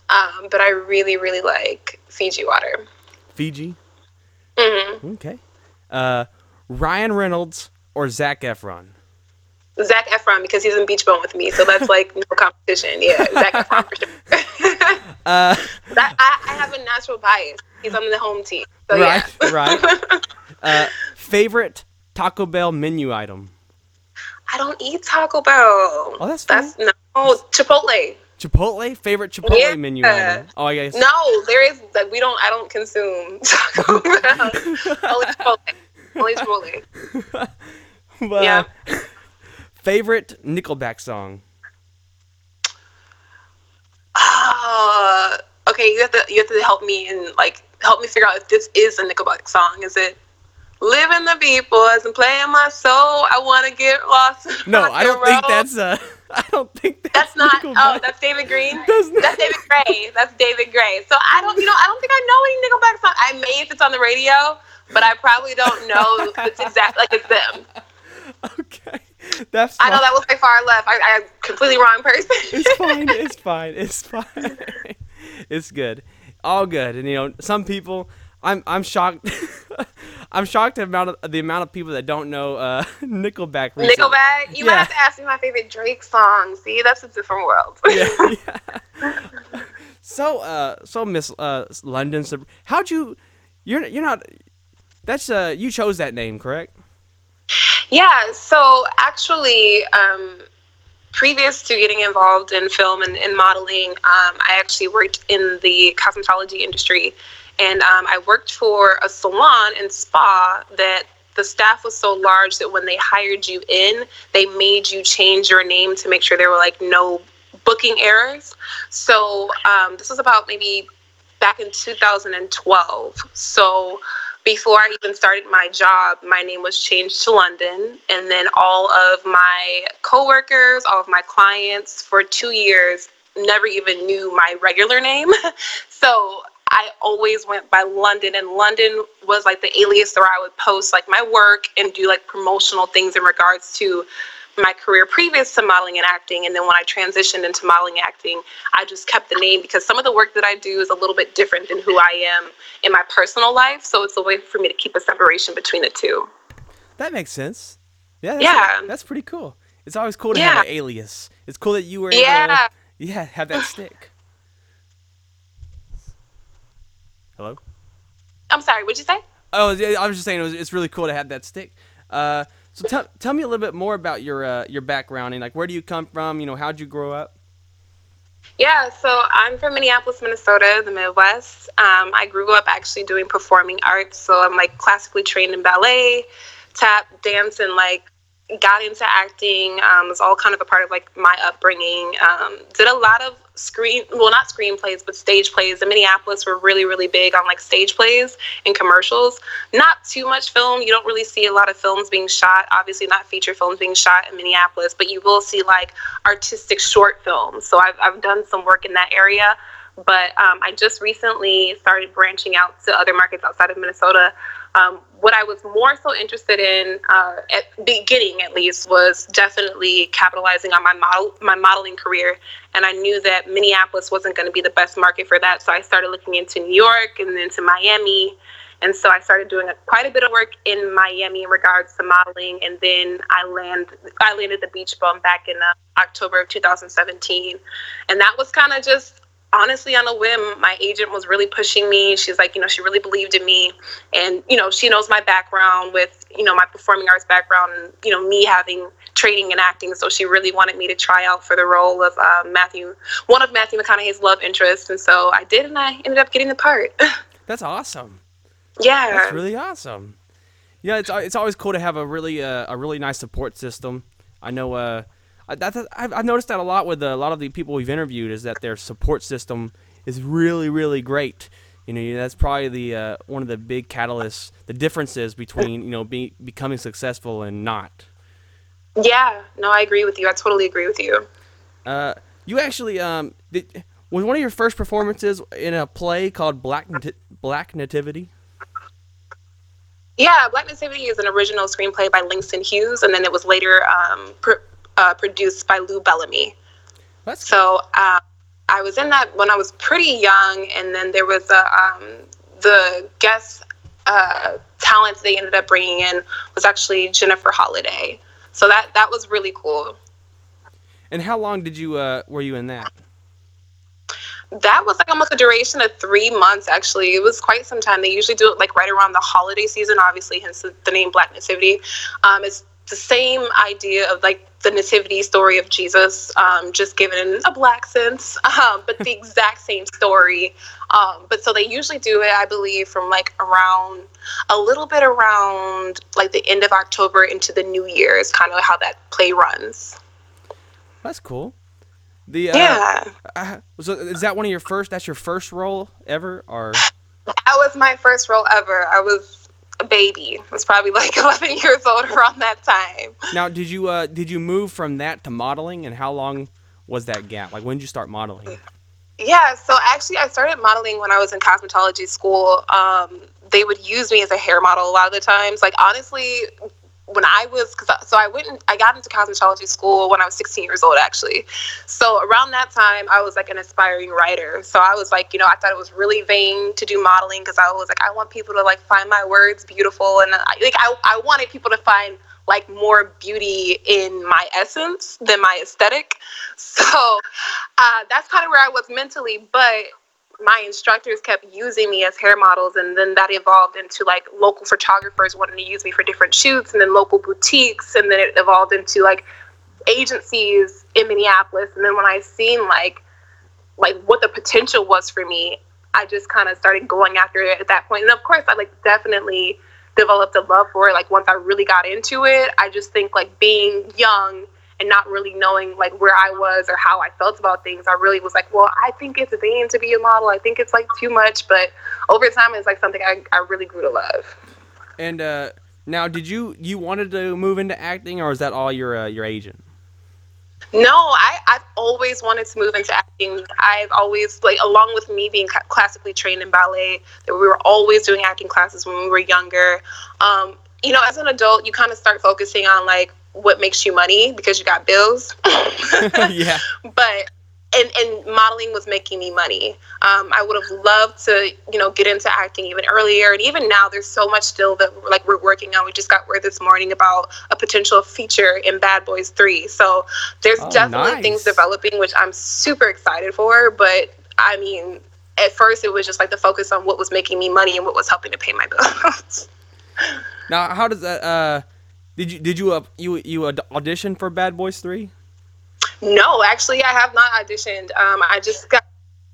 Um, but I really, really like Fiji water. Fiji. hmm Okay. Uh, Ryan Reynolds or Zac Efron. Zac Efron because he's in Beach Bum with me, so that's like [LAUGHS] no competition. Yeah, Zac Efron for sure. [LAUGHS] Uh, [LAUGHS] that, I, I have a natural bias. He's on the home team, so right. yeah. Right. Uh, favorite Taco Bell menu item. I don't eat Taco Bell. Oh, that's that's no Chipotle. Chipotle. Favorite Chipotle Yeah. menu item. Oh, I guess. No, there is like we don't. I don't consume Taco Bell. Only Chipotle. Only Chipotle. But, Yeah. Favorite Nickelback song. Uh, okay, you have to you have to help me and like help me figure out if this is a Nickelback song. Is it "Living the Beat Boys and playing my soul"? I want to get lost. [LAUGHS] No, I don't think that's uh. [LAUGHS] I don't think that's, That's not. Oh, that's David Green. [LAUGHS] That's not- That's David Gray. That's David Gray. So I don't, you know, I don't think I know any Nickelback song. I may if it's on the radio, but I probably don't know if it's exact like it's them. Okay. That's. I know that was my far left. I, I completely wrong person. It's fine. [LAUGHS] It's fine. It's fine. it's good. All good. And you know, some people, I'm I'm shocked. [LAUGHS] I'm shocked the amount of the amount of people that don't know uh, [LAUGHS] Nickelback. recently. Nickelback. You Yeah. might have to ask me my favorite Drake song. See, that's a different world. yeah, yeah. So, uh, so Miss uh, London, how'd you? You're you're not. That's uh, you chose that name, correct? Yeah, so actually, um, previous to getting involved in film and, and modeling, um, I actually worked in the cosmetology industry. And um, I worked for a salon and spa that the staff was so large that when they hired you in, they made you change your name to make sure there were like no booking errors. So um, this was about maybe back in 2012. So before I even started my job, my name was changed to London. And then all of my coworkers, all of my clients for two years never even knew my regular name. [LAUGHS] so I always went by London, and London was like the alias where I would post like my work and do like promotional things in regards to my career previous to modeling and acting. And then when I transitioned into modeling and acting, I just kept the name because some of the work that I do is a little bit different than who I am in my personal life. So it's a way for me to keep a separation between the two. That makes sense. Yeah. That's, Yeah. That's pretty cool. It's always cool to Yeah. have an alias. It's cool that you were able Yeah. to, [LAUGHS] yeah, have that stick. Hello. I'm sorry, what'd you say? Oh, yeah, I was just saying it was, it's really cool to have that stick. Uh, so tell tell me a little bit more about your uh, your background and like where do you come from? You know, how'd you grow up? Yeah, so I'm from Minneapolis, Minnesota, the Midwest. Um, I grew up actually doing performing arts, so I'm like classically trained in ballet, tap, dance, and like got into acting. Um, was all kind of a part of like my upbringing. Um, did a lot of screen, well, not screenplays, but stage plays. In Minneapolis, we're really, really big on like stage plays and commercials. Not too much film. You don't really see a lot of films being shot. Obviously, not feature films being shot in Minneapolis, but you will see like artistic short films. So I've, I've done some work in that area. But um, I just recently started branching out to other markets outside of Minnesota. Um, what I was more so interested in, uh, at beginning at least, was definitely capitalizing on my model, my modeling career. And I knew that Minneapolis wasn't going to be the best market for that, so I started looking into New York and then to Miami. And so I started doing a, quite a bit of work in Miami in regards to modeling, and then I land I landed the Beach Bum back in uh, October of 2017, and that was kind of just honestly on a whim. My agent was really pushing me. She's like, you know, she really believed in me, and you know, she knows my background with you know my performing arts background, and you know me having training in acting. So she really wanted me to try out for the role of uh, Matthew, one of Matthew McConaughey's love interests, and so I did, and I ended up getting the part. [LAUGHS] That's awesome. yeah. That's really awesome. Yeah, it's it's always cool to have a really uh, a really nice support system. I know. Uh, that, that- I've, I've noticed that a lot with a lot of the people we've interviewed is that their support system is really really great. You know, that's probably the uh, one of the big catalysts, the differences between you know be, becoming successful and not. Yeah, no, I agree with you. I totally agree with you. Uh, you actually um did, was one of your first performances in a play called Black Black Nativity. Yeah, Black Nativity is an original screenplay by Langston Hughes, and then it was later um, pr- uh, produced by Lou Bellamy. That's So uh, I was in that when I was pretty young, and then there was a, um, the guest uh, talent they ended up bringing in was actually Jennifer Holliday. So that that was really cool. And how long did you uh were you in that? That was like almost a duration of three months, actually. It was quite some time. They usually do it like right around the holiday season, obviously, hence the, the name Black Nativity. Um, it's the same idea of like the nativity story of Jesus, um, just given in a black sense, [LAUGHS] um, but the exact same story. Um, but so they usually do it, I believe, from like around a little bit around like the end of October into the new year is kind of how that play runs. That's cool. The uh, Yeah. uh, so is that one of your first? That's your first role ever, or That was my first role ever. I was a baby. I was probably like [LAUGHS] 11 years old around that time. now did you uh did you move from that to modeling, and how long was that gap? Like when did you start modeling? Yeah, so actually, I started modeling when I was in cosmetology school. Um, they would use me as a hair model a lot of the times. Like, honestly, when I was, cause I, so I went, and, I got into cosmetology school when I was 16 years old, actually. So around that time, I was like an aspiring writer. So I was like, you know, I thought it was really vain to do modeling because I was like, I want people to like find my words beautiful, and I, like I, I wanted people to find like more beauty in my essence than my aesthetic. So uh, that's kind of where I was mentally, but my instructors kept using me as hair models and then that evolved into like local photographers wanting to use me for different shoots and then local boutiques and then it evolved into like agencies in Minneapolis. And then when I seen like like what the potential was for me I just kind of started going after it at that point. And of course I like definitely developed a love for it like once I really got into it. I just think like being young and not really knowing like where I was or how I felt about things, I really was like, well, I think it's vain to be a model. I think it's like too much. But over time, it's like something I, I really grew to love. And uh, now, did you you wanted to move into acting, or is that all your uh, your agent? No, I, I've always wanted to move into acting. I've always, like, along with me being classically trained in ballet, that we were always doing acting classes when we were younger. Um, you know, as an adult, you kind of start focusing on, like, what makes you money because you got bills. [LAUGHS] yeah. But and, and modeling was making me money. Um, I would have loved to, you know, get into acting even earlier. And even now, there's so much still that like we're working on. We just got word this morning about a potential feature in Bad Boys Three. So there's Oh, definitely nice. things developing, which I'm super excited for. But I mean, at first it was just like the focus on what was making me money and what was helping to pay my bills. [LAUGHS] Now, how does that? Uh, did you did you uh, you you audition for Bad Boys Three? No, actually, I have not auditioned. Um, I just got.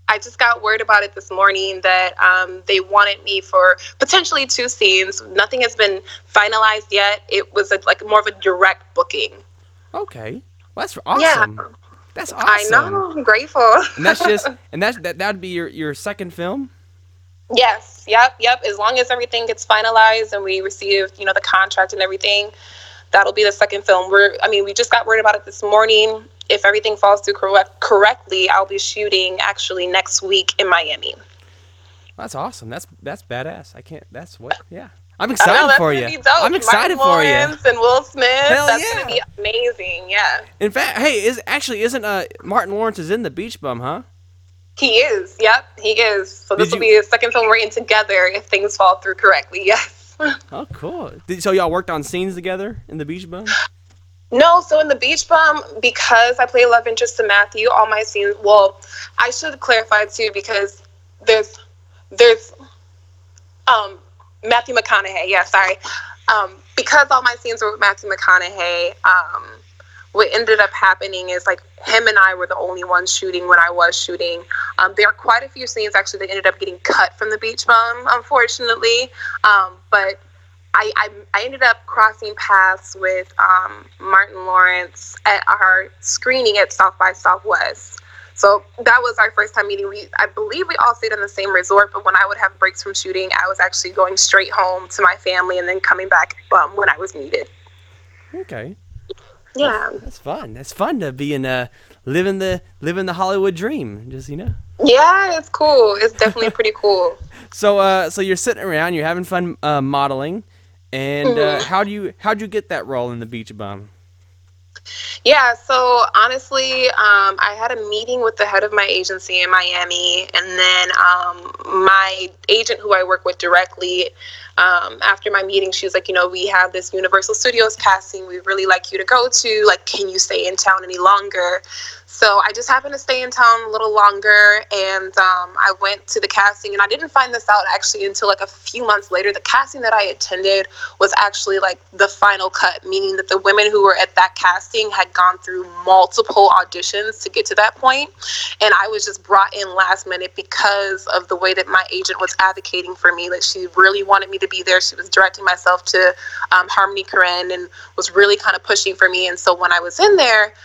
I just got word about it this morning that um, they wanted me for potentially two scenes. Nothing has been finalized yet. It was a, like more of a direct booking. Okay, well, that's awesome. Yeah. That's awesome. I know. I'm grateful. And that's just [LAUGHS] and that's that that'd be your your second film. Yes. Yep. Yep. As long as everything gets finalized and we receive, you know, the contract and everything, that'll be the second film. We're. I mean, we just got word about it this morning. If everything falls through correct, correctly, I'll be shooting actually next week in Miami. That's awesome. That's that's badass. I can't. That's what. [LAUGHS] Yeah. I'm know, excited that's for you. be dope. I'm excited Martin for you. Lawrence and Will Smith. Hell that's yeah. gonna be amazing. Yeah, In fact, hey, is actually isn't uh Martin Lawrence is in the Beach Bum, huh? He is. Yep, he is. So this will be his second film we're in together if things fall through correctly. [LAUGHS] Yes. Oh, cool. Did, so y'all worked on scenes together in the Beach Bum? No, so in the Beach Bum, because I play love interest to Matthew, all my scenes. Well, I should clarify too because there's there's um Matthew McConaughey. Yeah, sorry. Um, because all my scenes were with Matthew McConaughey. Um, what ended up happening is like him and I were the only ones shooting when I was shooting. Um, there are quite a few scenes actually that ended up getting cut from the Beach Bum, unfortunately. Um, but I, I, I ended up crossing paths with um, Martin Lawrence at our screening at South by Southwest. So that was our first time meeting. We, I believe we all stayed in the same resort, but when I would have breaks from shooting, I was actually going straight home to my family and then coming back um, when I was needed. Okay. Yeah, That's fun. That's fun to be in uh living the living the Hollywood dream. Just you know. yeah, it's cool. It's definitely pretty cool. [LAUGHS] [LAUGHS] So uh so you're sitting around, you're having fun uh, modeling, and uh, how do you how'd you get that role in the Beach Bum? Yeah, so honestly, um, I had a meeting with the head of my agency in Miami, and then um, my agent, who I work with directly, um, after my meeting, she was like, you know, we have this Universal Studios casting. We'd really like you to go to. Like, can you stay in town any longer? So I just happened to stay in town a little longer, and um, I went to the casting. And I didn't find this out actually until like a few months later. The casting that I attended was actually like the final cut, meaning that the women who were at that casting had gone through multiple auditions to get to that point, and I was just brought in last minute because of the way that my agent was advocating for me. Like she really wanted me to be there. She was directing myself to um, Harmony Korine and was really kind of pushing for me. And so when I was in there.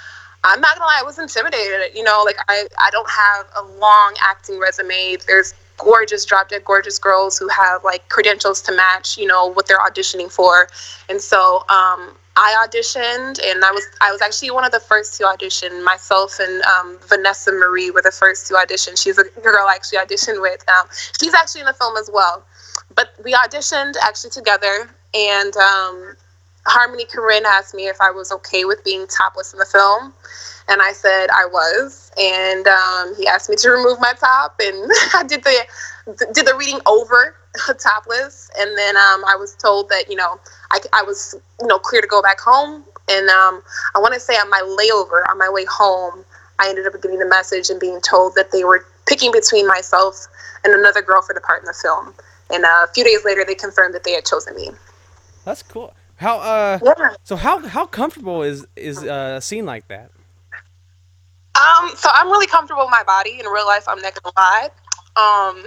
I'm not gonna lie, I was intimidated. You know, like I, I don't have a long acting resume. There's gorgeous, drop dead gorgeous girls who have like credentials to match, you know, what they're auditioning for. And so um, I auditioned, and I was I was actually one of the first to audition. Myself and um, Vanessa Marie were the first to audition. She's a girl I actually auditioned with. Um, she's actually in the film as well. But we auditioned actually together, and um, Harmony Korine asked me if I was okay with being topless in the film, and I said I was. And um, he asked me to remove my top, and [LAUGHS] I did the did the reading over [LAUGHS] topless, and then um, I was told that you know I, I was you know clear to go back home. And um, I want to say on my layover on my way home, I ended up getting the message and being told that they were picking between myself and another girl for the part in the film. And uh, a few days later, they confirmed that they had chosen me. That's cool. How uh so how how comfortable is is uh, a scene like that? Um, so I'm really comfortable with my body. In real life, I'm not gonna lie. Um, [LAUGHS]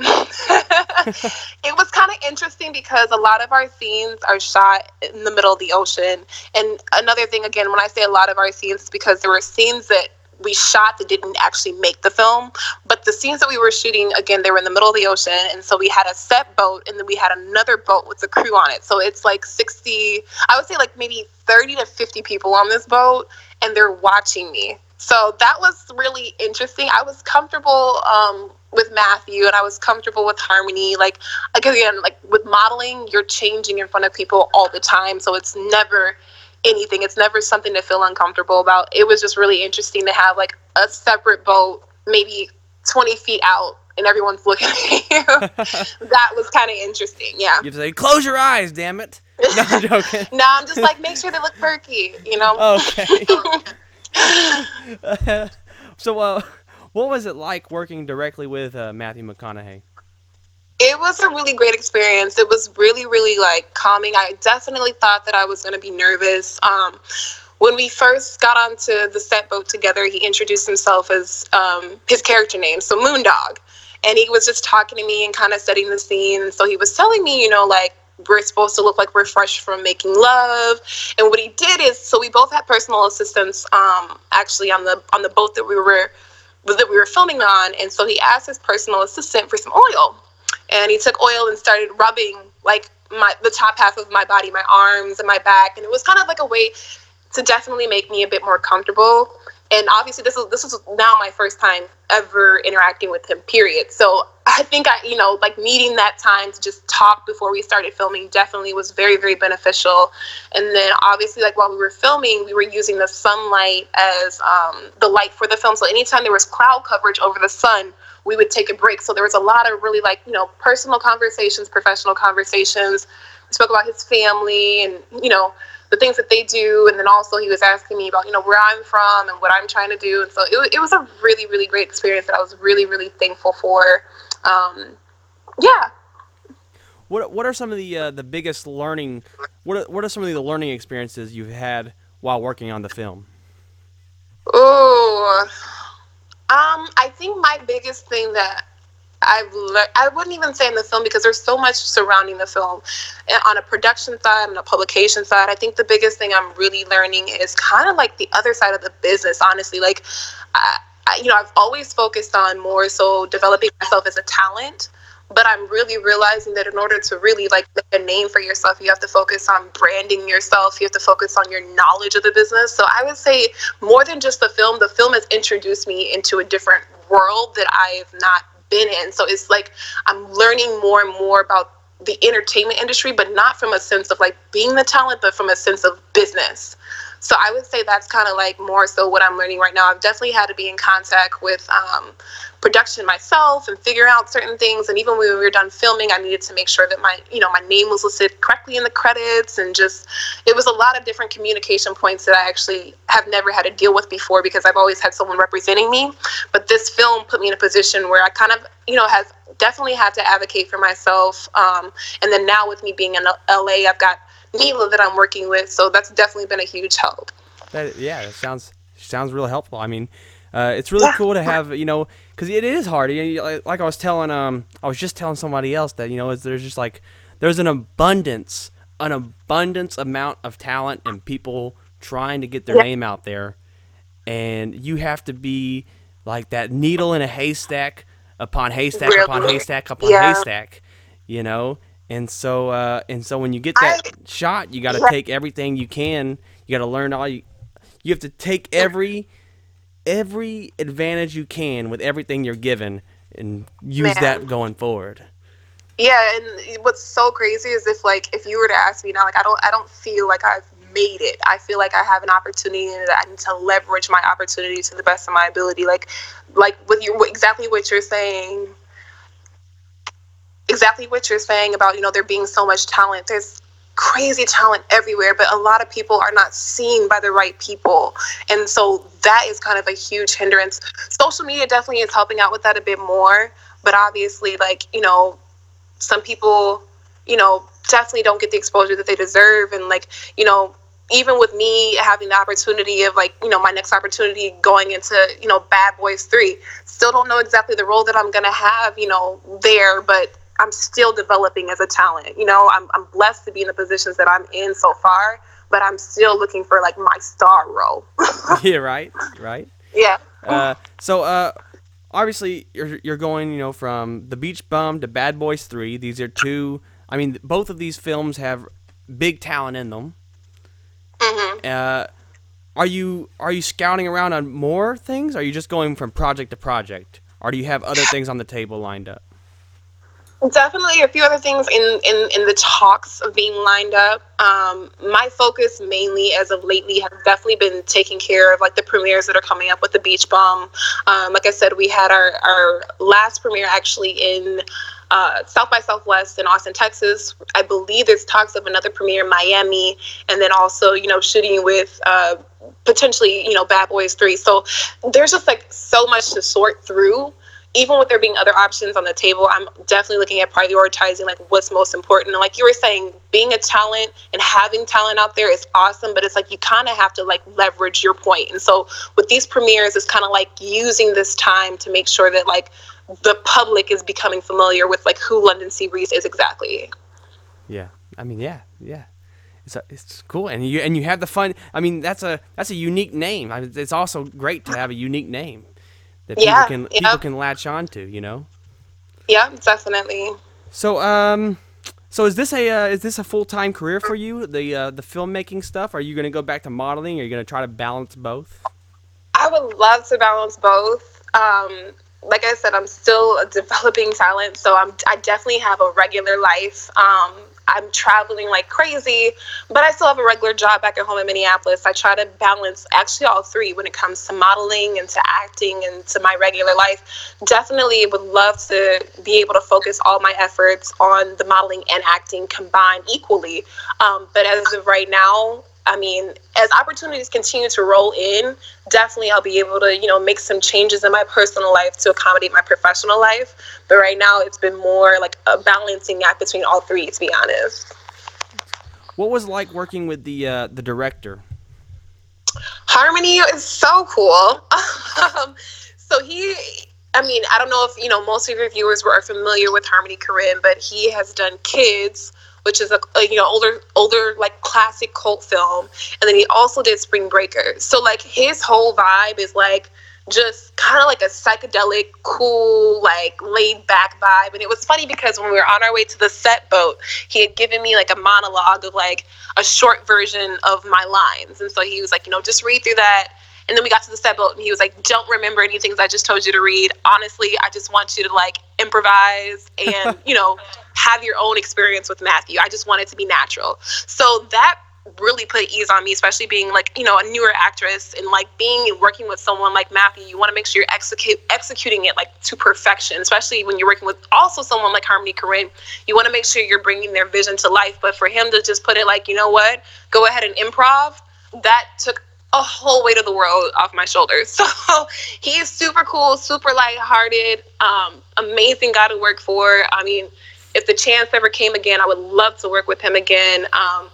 it was kind of interesting because a lot of our scenes are shot in the middle of the ocean. And another thing, again, when I say a lot of our scenes, it's because there were scenes that we shot that didn't actually make the film. But the scenes that we were shooting, again, they were in the middle of the ocean. And so we had a set boat and then we had another boat with the crew on it. So it's like 60, I would say like maybe 30 to 50 people on this boat and they're watching me. So that was really interesting. I was comfortable um, with Matthew and I was comfortable with Harmony. Like, again, like with modeling, you're changing in front of people all the time. So it's never anything. It's never something to feel uncomfortable about. It was just really interesting to have like a separate boat, maybe 20 feet out, and everyone's looking at [LAUGHS] you. [LAUGHS] that was kind of interesting. Yeah. You have to say, "Close your eyes, damn it." [LAUGHS] No, I'm joking. No, I'm just like, make sure they look perky, you know? Okay. so, uh, what was it like working directly with uh, Matthew McConaughey? It was a really great experience. It was really, really like calming. I definitely thought that I was going to be nervous. Um, when we first got onto the set boat together, he introduced himself as um, his character name, so Moondog. And he was just talking to me and kind of setting the scene. So he was telling me, you know, like, we're supposed to look like we're fresh from making love. And what he did is, so we both had personal assistants, um, actually on the on the boat that we were that we were filming on. And so he asked his personal assistant for some oil and he took oil and started rubbing like my the top half of my body, my arms and my back, and it was kind of like a way to definitely make me a bit more comfortable. And obviously, this is this is now my first time ever interacting with him. Period. So I think I, you know, like needing that time to just talk before we started filming definitely was very very beneficial. And then obviously, like while we were filming, we were using the sunlight as um, the light for the film. So anytime there was cloud coverage over the sun, we would take a break. So there was a lot of really like, you know, personal conversations, professional conversations. We spoke about his family and, you know, the things that they do. And then also he was asking me about, you know, where I'm from and what I'm trying to do. And so it, it was a really, really great experience that I was really, really thankful for. Um, yeah. What What are some of the uh, the biggest learning? What are, What are some of the learning experiences you've had while working on the film? Ooh. Um, I think my biggest thing that I've learned, I wouldn't even say in the film because there's so much surrounding the film. On a production side, and a publication side, I think the biggest thing I'm really learning is kind of like the other side of the business, honestly. Like, I, I, you know, I've always focused on more so developing myself as a talent but i'm really realizing that in order to really like make a name for yourself you have to focus on branding yourself. You have to focus on your knowledge of the business. So i would say more than just the film the film has introduced me into a different world that i've not been in. So it's like i'm learning more and more about the entertainment industry but not from a sense of like being the talent but from a sense of business. So I would say that's kind of like more so what I'm learning right now. I've definitely had to be in contact with um, production myself and figure out certain things. And even when we were done filming, I needed to make sure that my, you know, my name was listed correctly in the credits, and just it was a lot of different communication points that I actually have never had to deal with before because I've always had someone representing me. But this film put me in a position where I kind of, you know, has definitely had to advocate for myself. Um, and then now with me being in LA, I've got Mila that I'm working with, so that's definitely been a huge help. That yeah, it sounds sounds real helpful. I mean, uh, it's really cool to have you know because it is hard. You know, like, I was telling um I was just telling somebody else that you know there's just like there's an abundance an abundance amount of talent and people trying to get their Yeah. name out there, and you have to be like that needle in a haystack upon haystack upon haystack upon Yeah. haystack, you know. And so, uh, and so when you get that I- shot, you got to Yeah. take everything you can. You got to learn all you. You have to take every every advantage you can with everything you're given and use Man. that going forward. Yeah, and what's so crazy is if like if you were to ask me now, like I don't I don't feel like I've made it. I feel like I have an opportunity and that I need to leverage my opportunity to the best of my ability. Like, like with you, exactly what you're saying. Exactly what you're saying about you know there being so much talent. There's crazy talent everywhere, but a lot of people are not seen by the right people. And so that is kind of a huge hindrance. Social media definitely is helping out with that a bit more, but obviously, like, you know, some people, you know, definitely don't get the exposure that they deserve. And, like, you know, even with me having the opportunity of like you know my next opportunity going into you know bad boys 3 still don't know exactly the role that i'm gonna have you know there but I'm still developing as a talent. You know, I'm, I'm blessed to be in the positions that I'm in so far, but I'm still looking for like my star role. [LAUGHS] [LAUGHS] yeah, right, right. Yeah. Uh, so, uh, obviously, you're you're going, you know, from The Beach Bum to Bad Boys Three. These are two. I mean, both of these films have big talent in them. hmm Uh, are you are you scouting around on more things? Are you just going from project to project, or do you have other things on the table lined up? Definitely a few other things in, in, in the talks of being lined up. Um, my focus mainly as of lately has definitely been taking care of like the premieres that are coming up with the Beach Bum. Um, like I said, we had our, our last premiere actually in uh, South by Southwest in Austin, Texas. I believe there's talks of another premiere in Miami, and then also you know shooting with uh, potentially you know Bad Boys Three. So there's just like so much to sort through even with there being other options on the table, I'm definitely looking at prioritizing like what's most important. And like you were saying, being a talent and having talent out there is awesome, but it's like you kind of have to like leverage your point. And so with these premieres, it's kind of like using this time to make sure that like the public is becoming familiar with like who London C. Reese is exactly. Yeah, I mean, yeah, yeah. It's, a, it's cool, and you and you have the fun. I mean, that's a that's a unique name. I mean, it's also great to have a unique name that people Yeah, can yeah. people can latch on to. You know. Yeah, definitely. So, um, so is this a uh, is this a full time career for you? The uh, the filmmaking stuff? Are you going to go back to modeling? Or are you going to try to balance both? I would love to balance both. Um, like I said, I'm still a developing talent, so I'm I definitely have a regular life. Um, I'm traveling like crazy, but I still have a regular job back at home in Minneapolis. I try to balance actually all three when it comes to modeling and to acting and to my regular life. Definitely would love to be able to focus all my efforts on the modeling and acting combined equally. Um, but as of right now, I mean, as opportunities continue to roll in, definitely I'll be able to, you know, make some changes in my personal life to accommodate my professional life. But right now, it's been more like a balancing act between all three, to be honest. What was it like working with the uh, the director? Harmony is so cool. [LAUGHS] um, so he, I mean, I don't know if you know most of your viewers were familiar with Harmony Korine, but he has done Kids, which is a, a you know older older like classic cult film, and then he also did Spring Breakers. So like his whole vibe is like just kind of like a psychedelic, cool, like laid back vibe. And it was funny because when we were on our way to the set boat, he had given me like a monologue of like a short version of my lines. And so he was like, you know, just read through that. And then we got to the set boat and he was like, don't remember anything I just told you to read. Honestly, I just want you to like improvise and, you know, have your own experience with Matthew. I just want it to be natural. So that really put ease on me, especially being like, you know, a newer actress and like being working with someone like Matthew, you want to make sure you're execute, executing it like to perfection, especially when you're working with also someone like Harmony Korine. You want to make sure you're bringing their vision to life. But for him to just put it like, you know what, go ahead and improv, that took a whole weight of the world off my shoulders. [LAUGHS] So he is super cool, super lighthearted, um, amazing guy to work for. I mean, if the chance ever came again, I would love to work with him again. Um,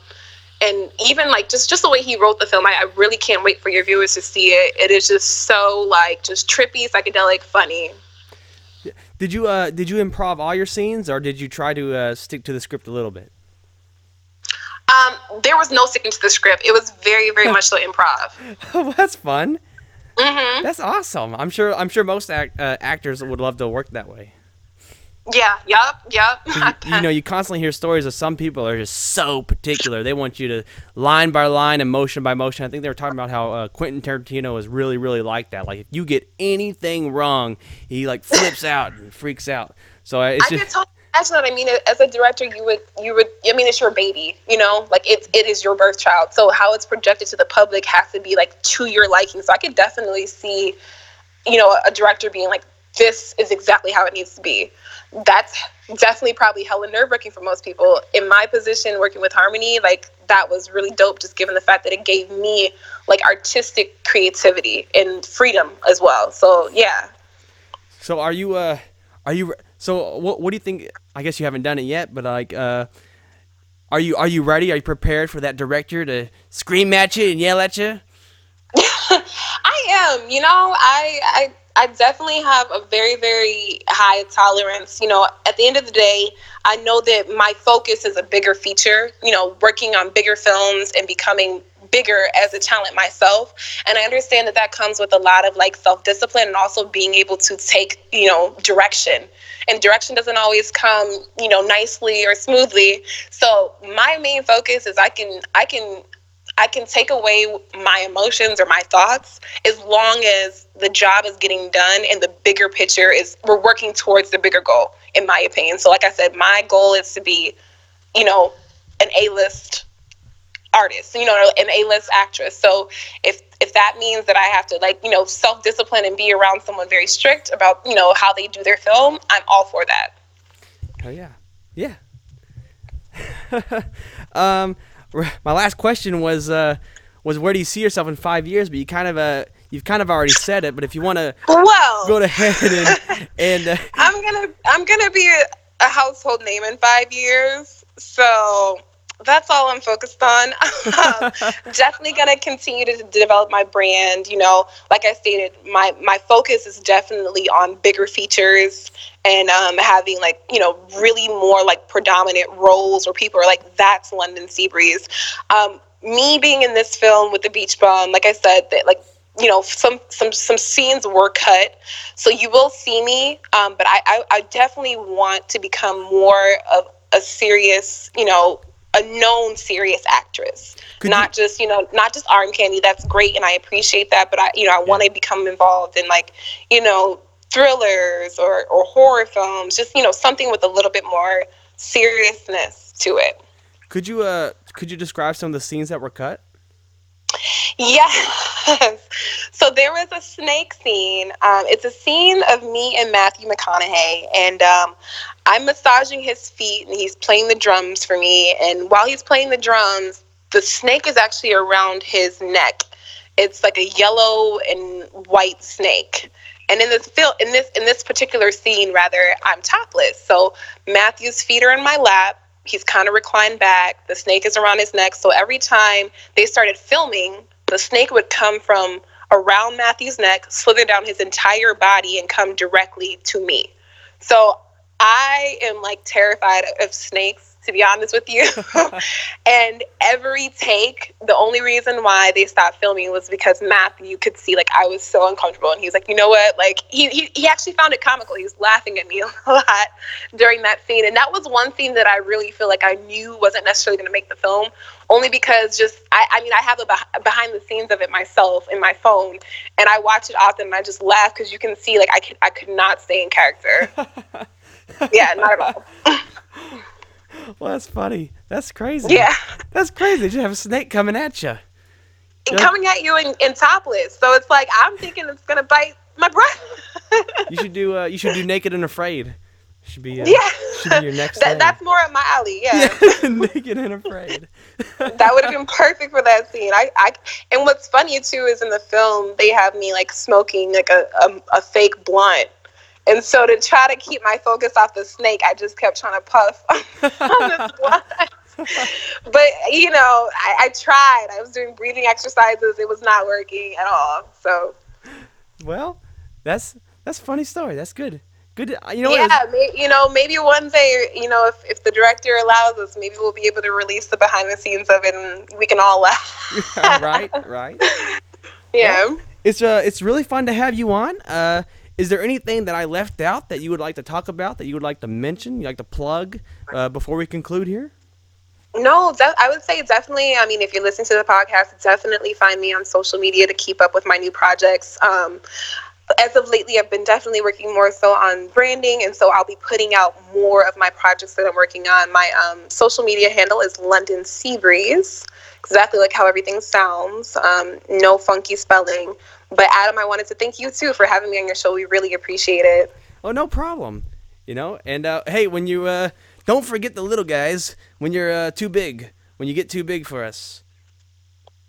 and even like just just the way he wrote the film, I, I really can't wait for your viewers to see it. It is just so like just trippy, psychedelic, funny. Did you uh did you improv all your scenes, or did you try to uh, stick to the script a little bit? Um, there was no sticking to the script. It was very, very [LAUGHS] much so improv. Oh, [LAUGHS] that's fun. hmm That's awesome. I'm sure I'm sure most act, uh, actors would love to work that way. Yeah. Yup. Yup. you know, you constantly hear stories of some people are just so particular. They want you to line by line and motion by motion. I think they were talking about how uh, Quentin Tarantino is really, really like that. Like if you get anything wrong, he like flips out and freaks out. So uh, it's I just get told imagine that. I mean, as a director, you would, you would. I mean, it's your baby. You know, like it's, it is your birth child. So how it's projected to the public has to be like to your liking. So I could definitely see, you know, a director being like, this is exactly how it needs to be. That's definitely probably hella nerve wracking for most people. In my position, working with Harmony, like that was really dope. Just given the fact that it gave me like artistic creativity and freedom as well. So yeah. So are you uh are you so what what do you think I guess you haven't done it yet, but like uh are you are you ready? Are you prepared for that director to scream at you and yell at you? [LAUGHS] I am. You know, I I I definitely have a very, very high tolerance. You know, at the end of the day, I know that my focus is a bigger feature, you know, working on bigger films and becoming bigger as a talent myself. And I understand that that comes with a lot of like self discipline and also being able to take, you know, direction. And direction doesn't always come, you know, nicely or smoothly. So my main focus is I can, I can I can take away my emotions or my thoughts as long as the job is getting done and the bigger picture is we're working towards the bigger goal, in my opinion. So, like I said, my goal is to be, you know, an A list artist, you know, an A list actress. So, if if that means that I have to like, you know, self discipline and be around someone very strict about, you know, how they do their film, I'm all for that. Oh yeah, yeah. [LAUGHS] um, [LAUGHS] my last question was uh, was where do you see yourself in five years? But you kind of uh, you've kind of already said it. But if you want to well, go ahead and [LAUGHS] and uh, I'm gonna I'm gonna be a, a household name in five years. So that's all I'm focused on. [LAUGHS] [LAUGHS] definitely gonna continue to develop my brand. You know, like I stated, my my focus is definitely on bigger features and um, having like you know really more like predominant roles where people are like, that's London Seabreeze. Um, me being in this film with the Beach Bum, like I said, that like you know some some some scenes were cut so you will see me um, but I, I i definitely want to become more of a serious you know a known serious actress. Could not just you know not just arm candy that's great and i appreciate that but i you know i want to become involved in like you know thrillers or or horror films just you know something with a little bit more seriousness to it. Could you uh could you describe some of the scenes that were cut? Yes. So there was a snake scene. Um, it's a scene of me and Matthew McConaughey, and um, I'm massaging his feet, and he's playing the drums for me. And while he's playing the drums, the snake is actually around his neck. It's like a yellow and white snake. And in this film, in this in this particular scene, rather, I'm topless. So Matthew's feet are in my lap. He's kind of reclined back. The snake is around his neck. So every time they started filming, the snake would come from around Matthew's neck, slither down his entire body, and come directly to me. So I am like terrified of snakes to be honest with you. [LAUGHS] and every take, the only reason why they stopped filming was because Matthew could see like I was so uncomfortable, and he's like, you know what? Like he he, he actually found it comical. He was laughing at me [LAUGHS] a lot during that scene, and that was one scene that I really feel like I knew wasn't necessarily going to make the film, only because just I I mean I have a behind the scenes of it myself in my phone, and I watch it often, and I just laugh because you can see like I could I could not stay in character. [LAUGHS] yeah, not at all. [LAUGHS] well, that's funny. That's crazy. Yeah. That's crazy. You have a snake coming at you. Coming at you in, in topless. So it's like I'm thinking it's gonna bite my breath. [LAUGHS] you should do. Uh, you should do naked and afraid. Should be. Uh, yeah. Should be your next. that, that's more up my alley. Yeah. [LAUGHS] yeah. naked and afraid. that would have been perfect for that scene. I, I. And what's funny too is in the film they have me like smoking like a, a, a fake blunt and so to try to keep my focus off the snake, I just kept trying to puff [LAUGHS] on this [LAUGHS] but you know, I, I tried. I was doing breathing exercises. It was not working at all. So. Well, that's that's a funny story. That's good. Good. You know. Yeah. May, you know, maybe one day, you know, if, if the director allows us, maybe we'll be able to release the behind the scenes of it, and we can all laugh. [LAUGHS] right. Right. Yeah. Well, it's uh, it's really fun to have you on. Uh is there anything that I left out that you would like to talk about, that you would like to mention, you like to plug uh, before we conclude here? No, I would say definitely. I mean, if you're listening to the podcast, definitely find me on social media to keep up with my new projects. Um, as of lately, I've been definitely working more so on branding, and so I'll be putting out more of my projects that I'm working on. My um, social media handle is London Seabreeze, exactly like how everything sounds. Um, no funky spelling. But Adam, I wanted to thank you too for having me on your show. We really appreciate it. Oh, no problem. You know, and uh, hey, when you uh, don't forget the little guys when you're uh, too big, when you get too big for us.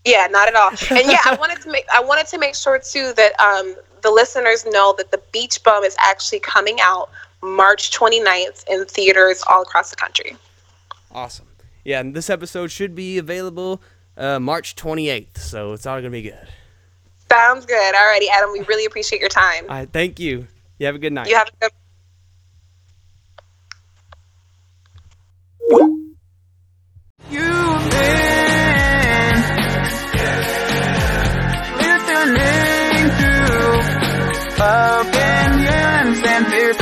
Yeah, not at all. [LAUGHS] And yeah, I wanted to make I wanted to make sure too that um, the listeners know that the Beach Bum is actually coming out March 29th in theaters all across the country. Awesome. Yeah, and this episode should be available uh, March 28th, so it's all gonna be good. Sounds good. Alrighty, Adam. We really appreciate your time. All right, thank you. You have a good night. You have a good. listening to a